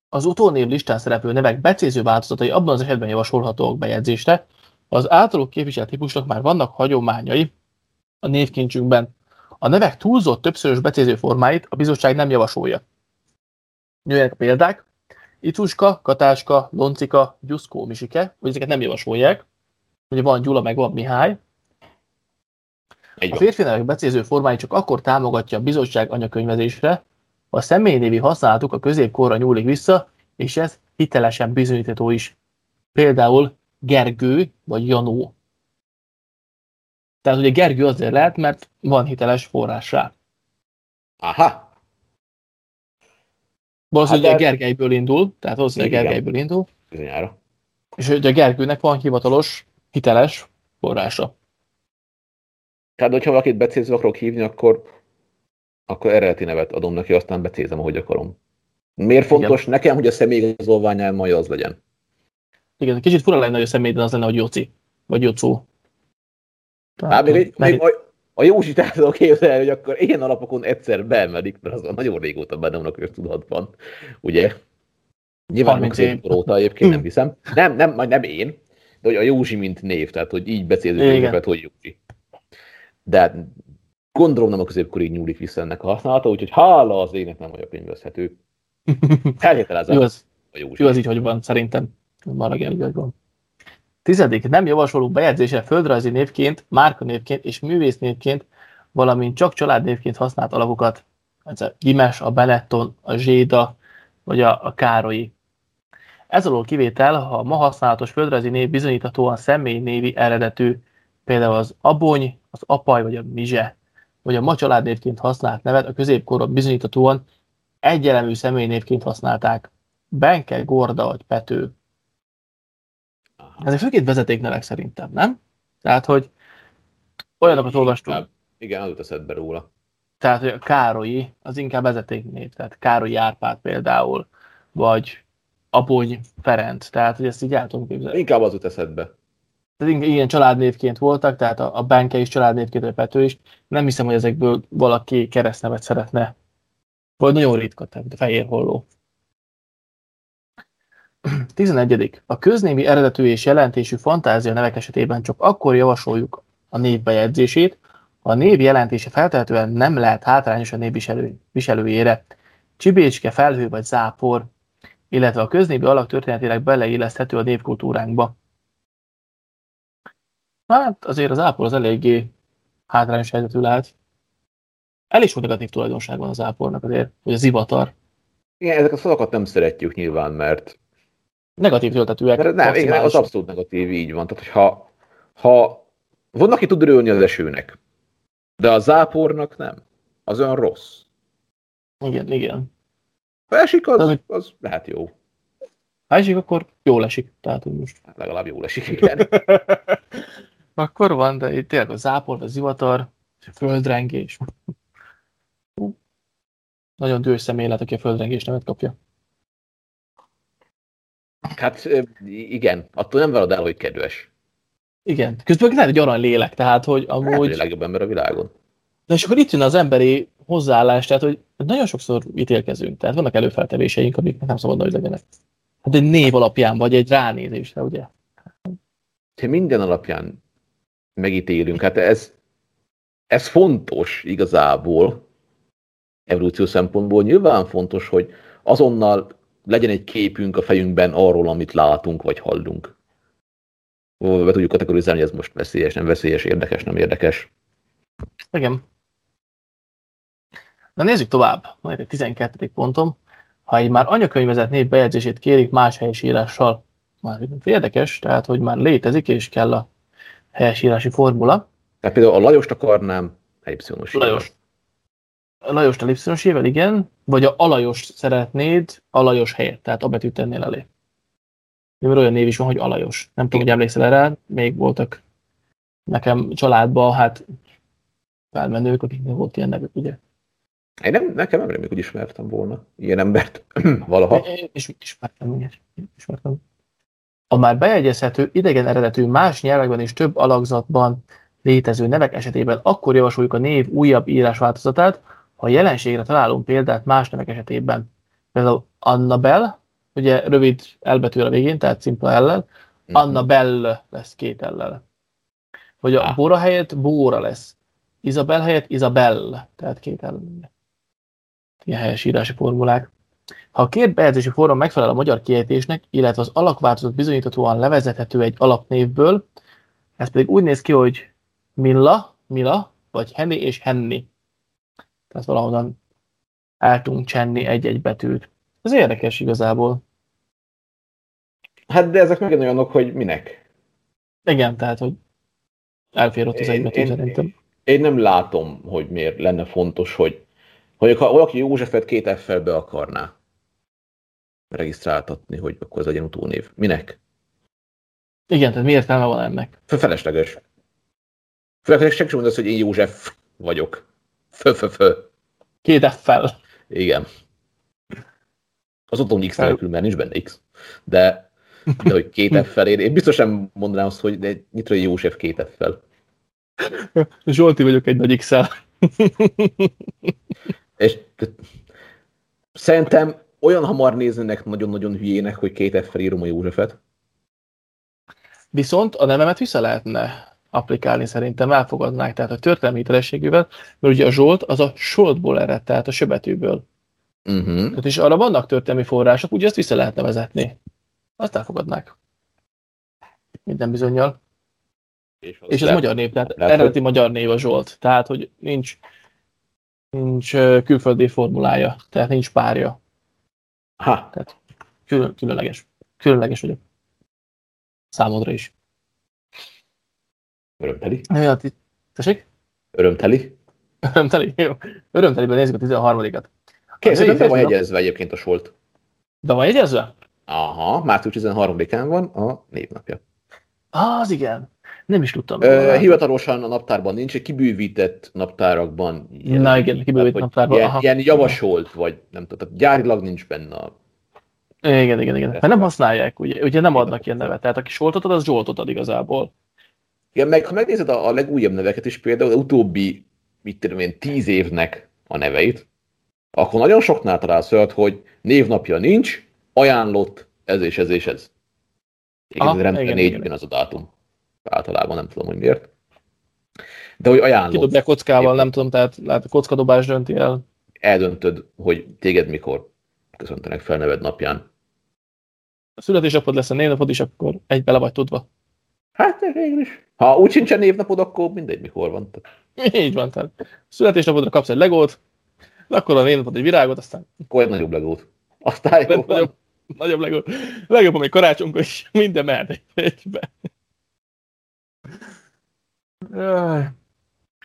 Az utónév listán szereplő nevek becéző változatai abban az esetben javasolhatóak bejegyzésre, az általuk képviselt típusnak már vannak hagyományai a névkincsünkben. A nevek túlzott többszörös becéző formáit a bizottság nem javasolja. Jöjjenek a példák. Icuska, Katáska, Loncika, Gyuszkó, Misike, hogy ezeket nem javasolják. Ugye van Gyula, meg van Mihály, Egy a férfi nevek becéző formáit csak akkor támogatja a bizottság anyakönyvezésre, ha a személynévi használatuk a középkorra nyúlik vissza, és ez hitelesen bizonyítható is. Például Gergő vagy Janó. Tehát ugye Gergő azért lehet, mert van hiteles forrás rá. Aha, Valószínűleg Hát hát de- Gergelyből indul, tehát valószínűleg Igen. Gergelyből indul, bizonyára. és ugye a Gergőnek van hivatalos, hiteles forrása. Tehát, hogyha valakit becézve akarok hívni, akkor, akkor eredeti nevet adom neki, aztán becézem, ahogy akarom. Miért fontos nekem, hogy a személyigazolványán majd az legyen? Igen, kicsit fura lenne, hogy a személyben az lenne, hogy Jóci, vagy Jocó. Hát még, egy, még a, a Józsit el képzelni, hogy akkor ilyen alapokon egyszer beemelik, mert az nagyon régóta benne van a köztudatban, ugye? Nyilván 30 nem év. középkor óta egyébként nem hiszem. Nem, nem, majd nem én, de hogy a Józsi mint név, tehát hogy így beszélünk névet, hogy Józsi. De hát gondolom nem a középkorig nyúlik vissza ennek a használata, úgyhogy hála az ének nem vagyok könyvezhető. Feltételezem Jó, az, a Józsi. jó, az így, hogy van, szerintem. Marag így, hogy van. Tizedik, nem javasolunk bejegyzése földrajzi névként, márkanévként és művésznévként, valamint csak családnévként használt alakokat. Ez a Gimes, a Benetton, a Zséda, vagy a, a Károlyi. Ez alól kivétel, ha a ma használatos földrajzi név bizonyíthatóan személy névi eredetű, például az Abony, az Apaj vagy a Mizse, vagy a ma családnévként használt nevet a középkorban bizonyíthatóan egyelemű személynévként használták. Benke, Gorda vagy Pető. Ezek főként vezetéknevek szerintem, nem? Tehát, hogy olyanokat olvastunk, Igen, az jut eszedbe róla. tehát, hogy a Károlyi, az inkább vezetéknév, tehát Károlyi Árpád például, vagy Abony Ferenc, tehát, hogy ezt így el tudom képzelni. Inkább az jut eszedbe. tehát ilyen családnévként voltak, tehát a, a Benke is családnévként, a Pető is. Nem hiszem, hogy ezekből valaki keresztnevet szeretne. Vagy nagyon ritka, tehát a fehér holló. 11. A köznévi eredetű és jelentésű fantázia nevek esetében csak akkor javasoljuk a név bejegyzését, ha a név jelentése feltehetően nem lehet hátrányos a név viselő, viselőjére. Csibécske, felhő vagy zápor, illetve a köznévi alak történetileg beleilleszthető a névkultúránkba. Hát azért az ápol az eléggé hátrányos helyzetű lehet. Elég sok negatív tulajdonság van az ápolnak azért, hogy az zivatar. Igen, ezek a szavakat nem szeretjük nyilván, mert... Negatív töltetőek. Mert nem, igen, az abszolút negatív, így van. Tehát, hogyha ha van, aki tud örülni az esőnek, de a zápornak nem. Az olyan rossz. Igen, igen. Ha esik, az, az lehet jó. Ha esik, akkor jól esik. Tehát, hogy most... Hát legalább jól esik, igen. akkor van, de itt tényleg a zápor, a zivatar, a földrengés. Nagyon dühös személy lehet, aki a földrengés nevet kapja. Hát igen, attól nem várod el, hogy kedves. Igen, közben lehet egy arany lélek, tehát hogy amúgy... Lehet, a legjobb ember a világon. De és akkor itt jön az emberi hozzáállás, tehát hogy nagyon sokszor ítélkezünk, tehát vannak előfeltevéseink, amik nem szabad hogy legyenek. Hát egy név alapján, vagy egy ránézésre, ugye? Te minden alapján megítélünk, hát ez, ez fontos igazából, evolúció szempontból. Nyilván fontos, hogy azonnal legyen egy képünk a fejünkben arról, amit látunk vagy hallunk. Be tudjuk kategorizálni, hogy ez most veszélyes, nem veszélyes, érdekes, nem érdekes. Igen. Na nézzük tovább. Majd egy 12. pontom. Ha egy már anyakönyvezett név bejegyzését kérik más helyesírással, már érdekes, tehát hogy már létezik és kell a helyesírási formula. Tehát például a Lajost akarnám ellipszonosítani. Lajos. A Lajost ellipszonosével, igen, vagy a Alajost szeretnéd Alajos helyett, tehát a betűt tennél elé. Mert olyan név is van, hogy Alajos. Nem tudom, hogy emlékszel erre, még voltak nekem családban, hát felmenők, akiknek volt ilyen nevük, ugye? Én nem, nekem nem hogy ismertem volna ilyen embert valaha. Én is ismertem, ugye? Ismertem. A már bejegyezhető idegen eredetű más nyelvekben és több alakzatban létező nevek esetében akkor javasoljuk a név újabb írásváltozatát, ha a jelenségre találunk példát más nevek esetében. Például Annabel, ugye rövid elbetűre a végén, tehát szimpla ellel, mm-hmm. Annabelle lesz két ellel. Vagy a ah. Bora helyett Bóra lesz. Isabel helyett Isabel, tehát két ellen. Ilyen helyes írási formulák. Ha a két bejegyzési forma megfelel a magyar kiejtésnek, illetve az alakváltozat bizonyíthatóan levezethető egy alapnévből, ez pedig úgy néz ki, hogy Milla, Mila, vagy Henny és Henny. Tehát valahonnan el tudunk csenni egy-egy betűt. Ez érdekes igazából. Hát de ezek megint olyanok, hogy minek? Igen, tehát, hogy elfér ott az egy betű szerintem. Én nem látom, hogy miért lenne fontos, hogy, hogy ha valaki Józsefet két f be akarná regisztráltatni, hogy akkor ez legyen utónév. Minek? Igen, tehát mi értelme van ennek? Felesleges. Főleg senki sem mondasz, hogy én József vagyok. Fö, fö, fö. Két F-fel. Igen. Az otthon X nélkül, mert nincs benne X. De, de hogy két F-fel, én, én biztos sem mondanám azt, hogy de nyitra József két F-fel. Zsolti vagyok egy nagy X-el. És szerintem olyan hamar néznek nagyon-nagyon hülyének, hogy két F-fel írom a Józsefet. Viszont a nevemet vissza lehetne applikálni szerintem, elfogadnák, tehát a történelmi hitelességűvel, mert ugye a Zsolt az a Soltból ered, tehát a söbetűből. Uh-huh. Tehát és arra vannak történelmi források, ugye ezt vissza lehetne vezetni. Azt elfogadnák. Minden bizonyal. És, és ez le... magyar név, tehát lehet, eredeti hogy... magyar név a Zsolt. Tehát, hogy nincs, nincs külföldi formulája, tehát nincs párja. Ha. Tehát külön, különleges. Különleges vagyok. Számodra is. Örömteli. Ja, tessék? Örömteli. Örömteli, jó. Örömteliben nézzük a 13-at. Készített, be van jegyezve egyébként a solt. Be van jegyezve? Aha, március 13-án van a névnapja. Az igen. Nem is tudtam. Ö, hivatalosan a naptárban nincs, egy kibővített naptárakban. Ilyen, Na igen, kibővített naptárban. Ilyen, ilyen javasolt, vagy nem tudom, gyárilag nincs benne a igen, igen, igen. Mert nem használják, ugye, ugye nem adnak ilyen nevet. Tehát aki soltot ad, az zsoltot ad igazából. Igen, meg ha megnézed a, a legújabb neveket is, például az utóbbi, mit tudom én, tíz évnek a neveit, akkor nagyon soknál találsz olyat, hogy névnapja nincs, ajánlott, ez és ez és ez. Igen, Aha, rendben igen, négy igen. ugyanaz a dátum. Általában nem tudom, hogy miért. De hogy ajánlott, Kidobják kockával, nem tudom, tehát lehet a kockadobás dönti el. eldöntöd, hogy téged mikor köszöntenek fel neved napján. A születésnapod lesz a névnapod is, akkor egy bele vagy tudva. Hát végül is. Ha úgy sincsen névnapod, akkor mindegy, mikor van. Tehát Így van, tehát születésnapodra kapsz egy legót, akkor a névnapod egy virágot, aztán akkor egy nagyobb legót. Aztán jó nagyobb, nagyobb legó. Legjobb, amely karácsonykor is minden mehet egy- egybe.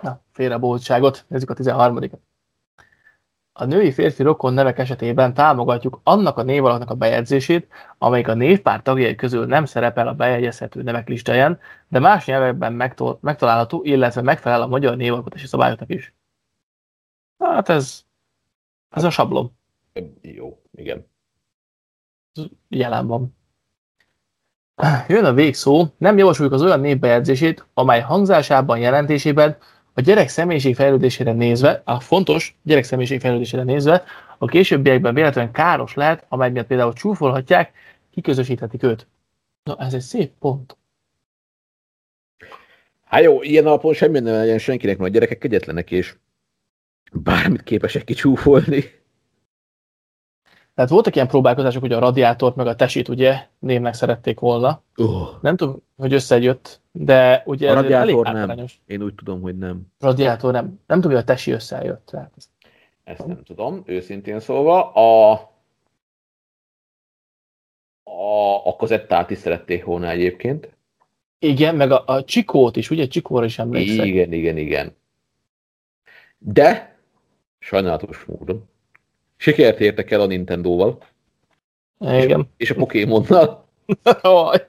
Na, félre boldságot, nézzük a 13 -et. A női férfi rokon nevek esetében támogatjuk annak a névalaknak a bejegyzését, amelyik a névpár tagjai közül nem szerepel a bejegyezhető nevek listáján, de más nyelvekben megtalálható, illetve megfelel a magyar névalkotási szabályoknak is. Hát ez, ez a sablon Jó, igen. jelen van. Jön a végszó, nem javasoljuk az olyan névbejegyzését, amely hangzásában, jelentésében a gyerek személyiség fejlődésére nézve, a fontos gyerek személyiség fejlődésére nézve, a későbbiekben véletlenül káros lehet, amely miatt például csúfolhatják, kiközösíthetik őt. Na, ez egy szép pont. Hát jó, ilyen alapon semmi nem legyen senkinek, mert a gyerekek kegyetlenek, és bármit képesek kicsúfolni. Tehát voltak ilyen próbálkozások, hogy a radiátort meg a tesit ugye névnek szerették volna. Oh, Nem tudom, hogy összejött, de ugye A elég radiátor nem. én úgy tudom, hogy nem. Radiátor nem. Nem tudom, hogy a tesi összejött. Tehát ez Ezt nem tudom, őszintén szólva. A, a, a kazettát is szerették volna egyébként. Igen, meg a, a Csikót is, ugye Csikóra is emlékszek. Igen, igen, igen. De sajnálatos módon sikert értek el a Nintendo-val Igen. és a Pokémonnal,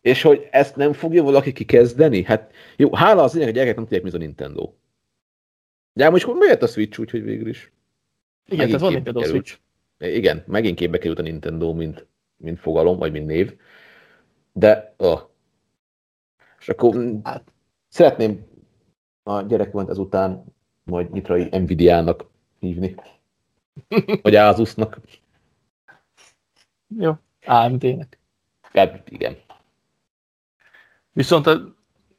és hogy ezt nem fogja valaki kikezdeni? Hát jó, hála az lényeg, a gyerekek nem tudják, mi az a Nintendo. De most miért a Switch úgy, hogy végül is? Igen, tehát van Nintendo került. Switch. Igen, megint képbe került a Nintendo, mint, mint fogalom, vagy mint név. De, oh. És akkor Hát. szeretném a gyerekemet ezután majd nyitrai Nvidia-nak hívni. Vagy Asusnak. Jó, AMD-nek. Hát igen. Viszont a,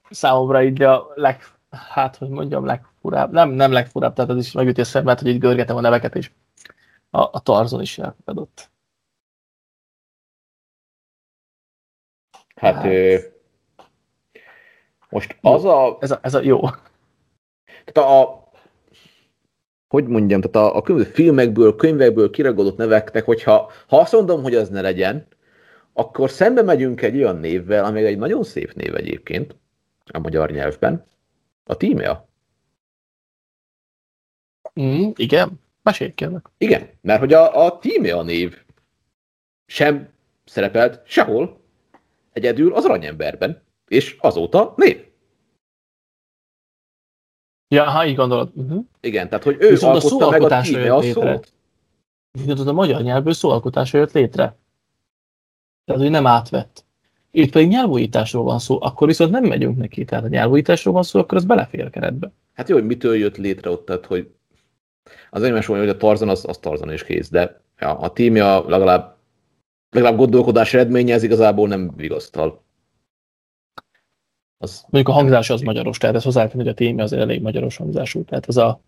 számomra így a leg, hát hogy mondjam, legfurább, nem, nem legfurább, tehát az is megüti a szemet, hogy így görgetem a neveket, és a, a Tarzon is elfogadott. Hát Hát. ö, most az a, Ez a, ez a jó. tehát a hogy mondjam, tehát a, a különböző filmekből, könyvekből kiragadott neveknek, hogyha ha azt mondom, hogy az ne legyen, akkor szembe megyünk egy olyan névvel, ami egy nagyon szép név egyébként a magyar nyelvben, a tímea. Mm, igen, mesélj kérlek. Igen, mert hogy a, a tímea név sem szerepelt sehol, egyedül az aranyemberben, és azóta név. Ja, ha így gondolod. Uh-huh. Igen, tehát hogy ő Viszont a alkotta meg a szóalkotásra tímea jött létre. szót. Viszont a magyar nyelvből szóalkotása jött létre. Tehát, hogy nem átvett. Itt pedig nyelvújításról van szó, akkor viszont nem megyünk neki. Tehát a nyelvújításról van szó, akkor az belefér a keretbe. Hát jó, hogy mitől jött létre ott, tehát hogy az én mondja, hogy a Tarzan az, az Tarzan és kész, de ja, a tímja legalább, legalább gondolkodás eredménye, ez igazából nem vigasztal. Az, Mondjuk a hangzás az magyaros, tehát ez hozzátenni, hogy a téma azért elég magyaros hangzású. Tehát az a,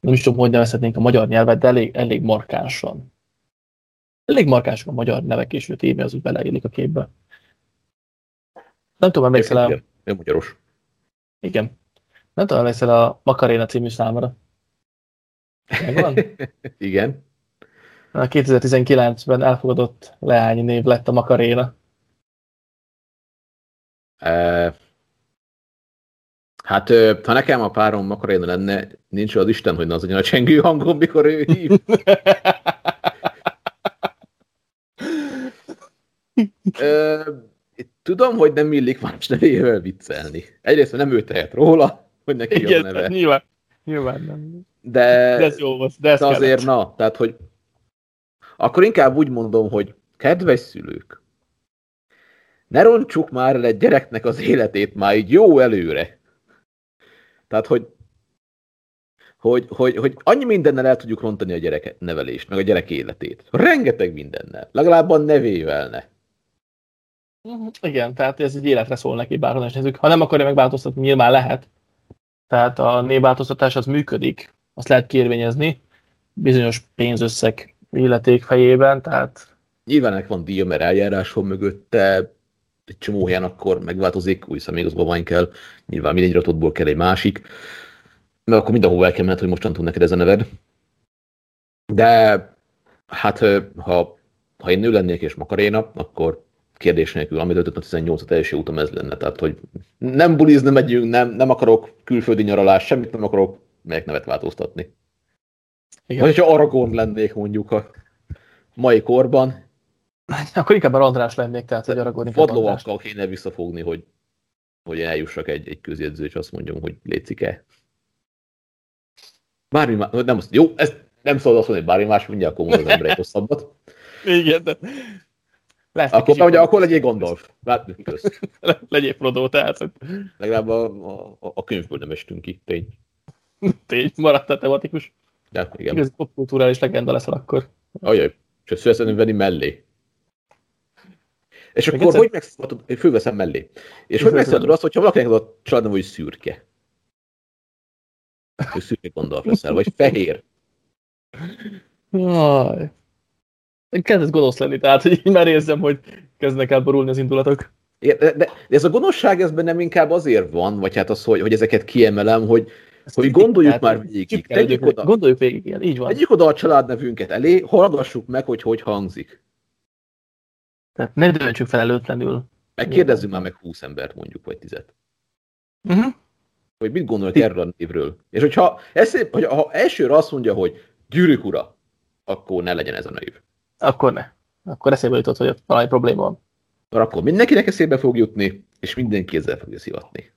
nem is tudom, hogy nevezhetnénk a magyar nyelvet, de elég, elég markánsan. Elég markánsan a magyar nevek, és a téma az úgy beleillik a képbe. Nem tudom, emlékszel el, ő magyaros. igen. Nem tudom, emlékszel a Makaréna című számra. Megvan? Igen. A 2019-ben elfogadott leányi név lett a Makaréna. E, hát, ha nekem a párom Makaréna lenne, nincs az Isten, hogy ne az a csengő hangom, mikor ő hív. Ö, tudom, hogy nem illik más nevével viccelni. Egyrészt nem ő tehet róla, hogy neki jó a Igen, neve. nyilván. Nyilván nem. De, De ez jó volt, de ez de azért kellett. na, tehát hogy akkor inkább úgy mondom, hogy kedves szülők, ne roncsuk már el egy gyereknek az életét már így jó előre. Tehát, hogy hogy, hogy, hogy annyi mindennel el tudjuk rontani a gyerek nevelést, meg a gyerek életét. Rengeteg mindennel. Legalább a nevével ne. Igen, tehát ez egy életre szól neki, bárhonnan is nézzük. Ha nem akarja megváltoztatni, nyilván lehet. Tehát a névváltoztatás az működik, azt lehet kérvényezni bizonyos pénzösszeg illeték fejében, tehát... Nyilván ennek van díja, mert eljárás van mögötte, egy csomó helyen akkor megváltozik, új személyigazolvány kell, nyilván mindegy ratotból kell egy másik, mert akkor mindenhol el kell menned, hogy mostantól neked ez a neved. De hát ha, ha én nő lennék és Makaréna, akkor kérdés nélkül, amit 5 18 első utam ez lenne. Tehát, hogy nem bulizni megyünk, nem, nem akarok külföldi nyaralás, semmit nem akarok, melyek nevet változtatni. Igen. Vagy ha Aragorn lennék mondjuk a mai korban. Akkor inkább a András lennék, tehát hogy Aragorn Vadlovakkal kéne visszafogni, hogy, hogy eljussak egy, egy közjegyző, és azt mondjam, hogy létszik-e. Bármi más, nem azt, jó, ezt nem szabad azt mondani, hogy bármi más, mindjárt akkor az ember egy hosszabbat. Igen, de lesz akkor, ugye, akkor legyél Gondolf. legyél Frodo, tehát. Hogy... Legalább a, a, a könyvből nem estünk ki, tény. tény, maradt a tematikus. De, igen. Igazi popkulturális legenda leszel akkor. Ajaj, és ezt főveszem venni mellé. És Még akkor egyszer... hogy megszabadod, főveszem mellé. És hogy megszabadod azt, hogyha valakinek az a családom, hogy szürke. Hogy szürke Gondolf leszel, vagy fehér. Jaj kezdett gonosz lenni, tehát hogy így már érzem, hogy kezdnek el borulni az indulatok. De, de, de ez a gonoszság ez bennem inkább azért van, vagy hát az, hogy, hogy ezeket kiemelem, hogy, Ezt hogy gondoljuk már végig. Tegyük oda, gondoljuk végig, ilyen, így van. Tegyük oda a családnevünket elé, hallgassuk meg, hogy hogy hangzik. Tehát ne döntsük felelőtlenül. Megkérdezzünk már meg 20 embert mondjuk, vagy 10 uh-huh. Hogy mit gondolnak erről a névről. És hogyha, eszé, hogyha ha elsőre azt mondja, hogy gyűrűk ura, akkor ne legyen ez a név. Akkor ne. Akkor eszébe jutott, hogy ott valami probléma van. Akkor mindenkinek eszébe fog jutni, és minden kézzel fogja szivatni.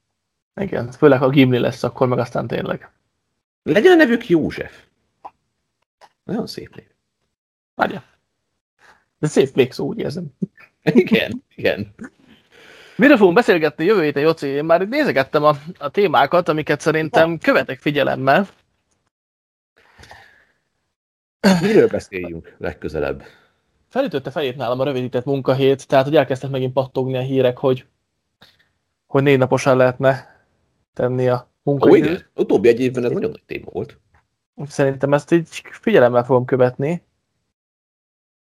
Igen, főleg ha Gimli lesz, akkor meg aztán tényleg. Legyen a nevük József. Nagyon szép név. Várja. De szép végszó, úgy érzem. Igen, igen. Miről fogunk beszélgetni jövő héten, Joci? Én már nézegettem a, a témákat, amiket szerintem követek figyelemmel. Miről beszéljünk legközelebb? Felütötte fejét nálam a rövidített munkahét, tehát hogy elkezdtek megint pattogni a hírek, hogy, hogy négy naposan lehetne tenni a munkaidőt. Ó, igen. Utóbbi egy évben ez nagyon nagy téma volt. Szerintem ezt így figyelemmel fogom követni,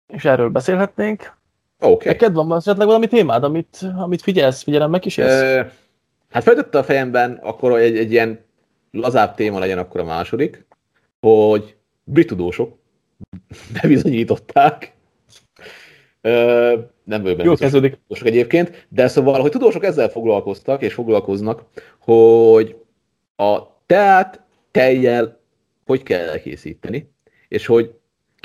és erről beszélhetnénk. Oké. Okay. Neked van esetleg valami témád, amit, amit figyelsz, figyelemmel kísérsz? E, hát felütötte a fejemben, akkor egy, egy ilyen lazább téma legyen akkor a második, hogy brit tudósok bebizonyították. Nem vagyok benne kezdődik. tudósok egyébként, de szóval, hogy tudósok ezzel foglalkoztak, és foglalkoznak, hogy a teát tejjel hogy kell elkészíteni, és hogy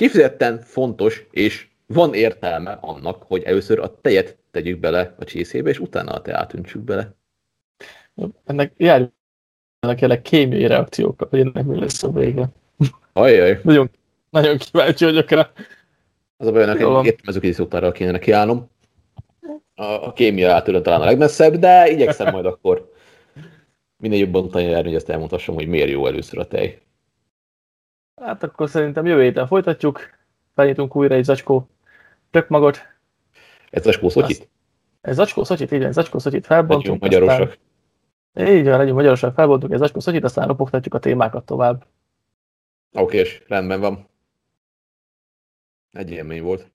kifejezetten fontos, és van értelme annak, hogy először a tejet tegyük bele a csészébe, és utána a teát öntsük bele. Ennek járjuk ennek kémiai reakciók, hogy ennek mi lesz a vége. Ajaj. Nagyon nagyon kíváncsi vagyok rá. Az a baj, hogy értem ezek is arra kéne kiállnom. A, a kémia átülön talán a legmesszebb, de igyekszem majd akkor minél jobban járni, hogy ezt elmondhassam, hogy miért jó először a tej. Hát akkor szerintem jövő héten folytatjuk. Felnyitunk újra egy zacskó tök magot. Ez zacskó szotyit? Ez zacskó szotyit, igen, zacskó szotyit felbontunk. Legyünk magyarosak. Aztán... Így van, legyünk magyarosak, felbontunk egy zacskó szotyit, aztán ropogtatjuk a témákat tovább. Oké, és rendben van. Egy élmény volt.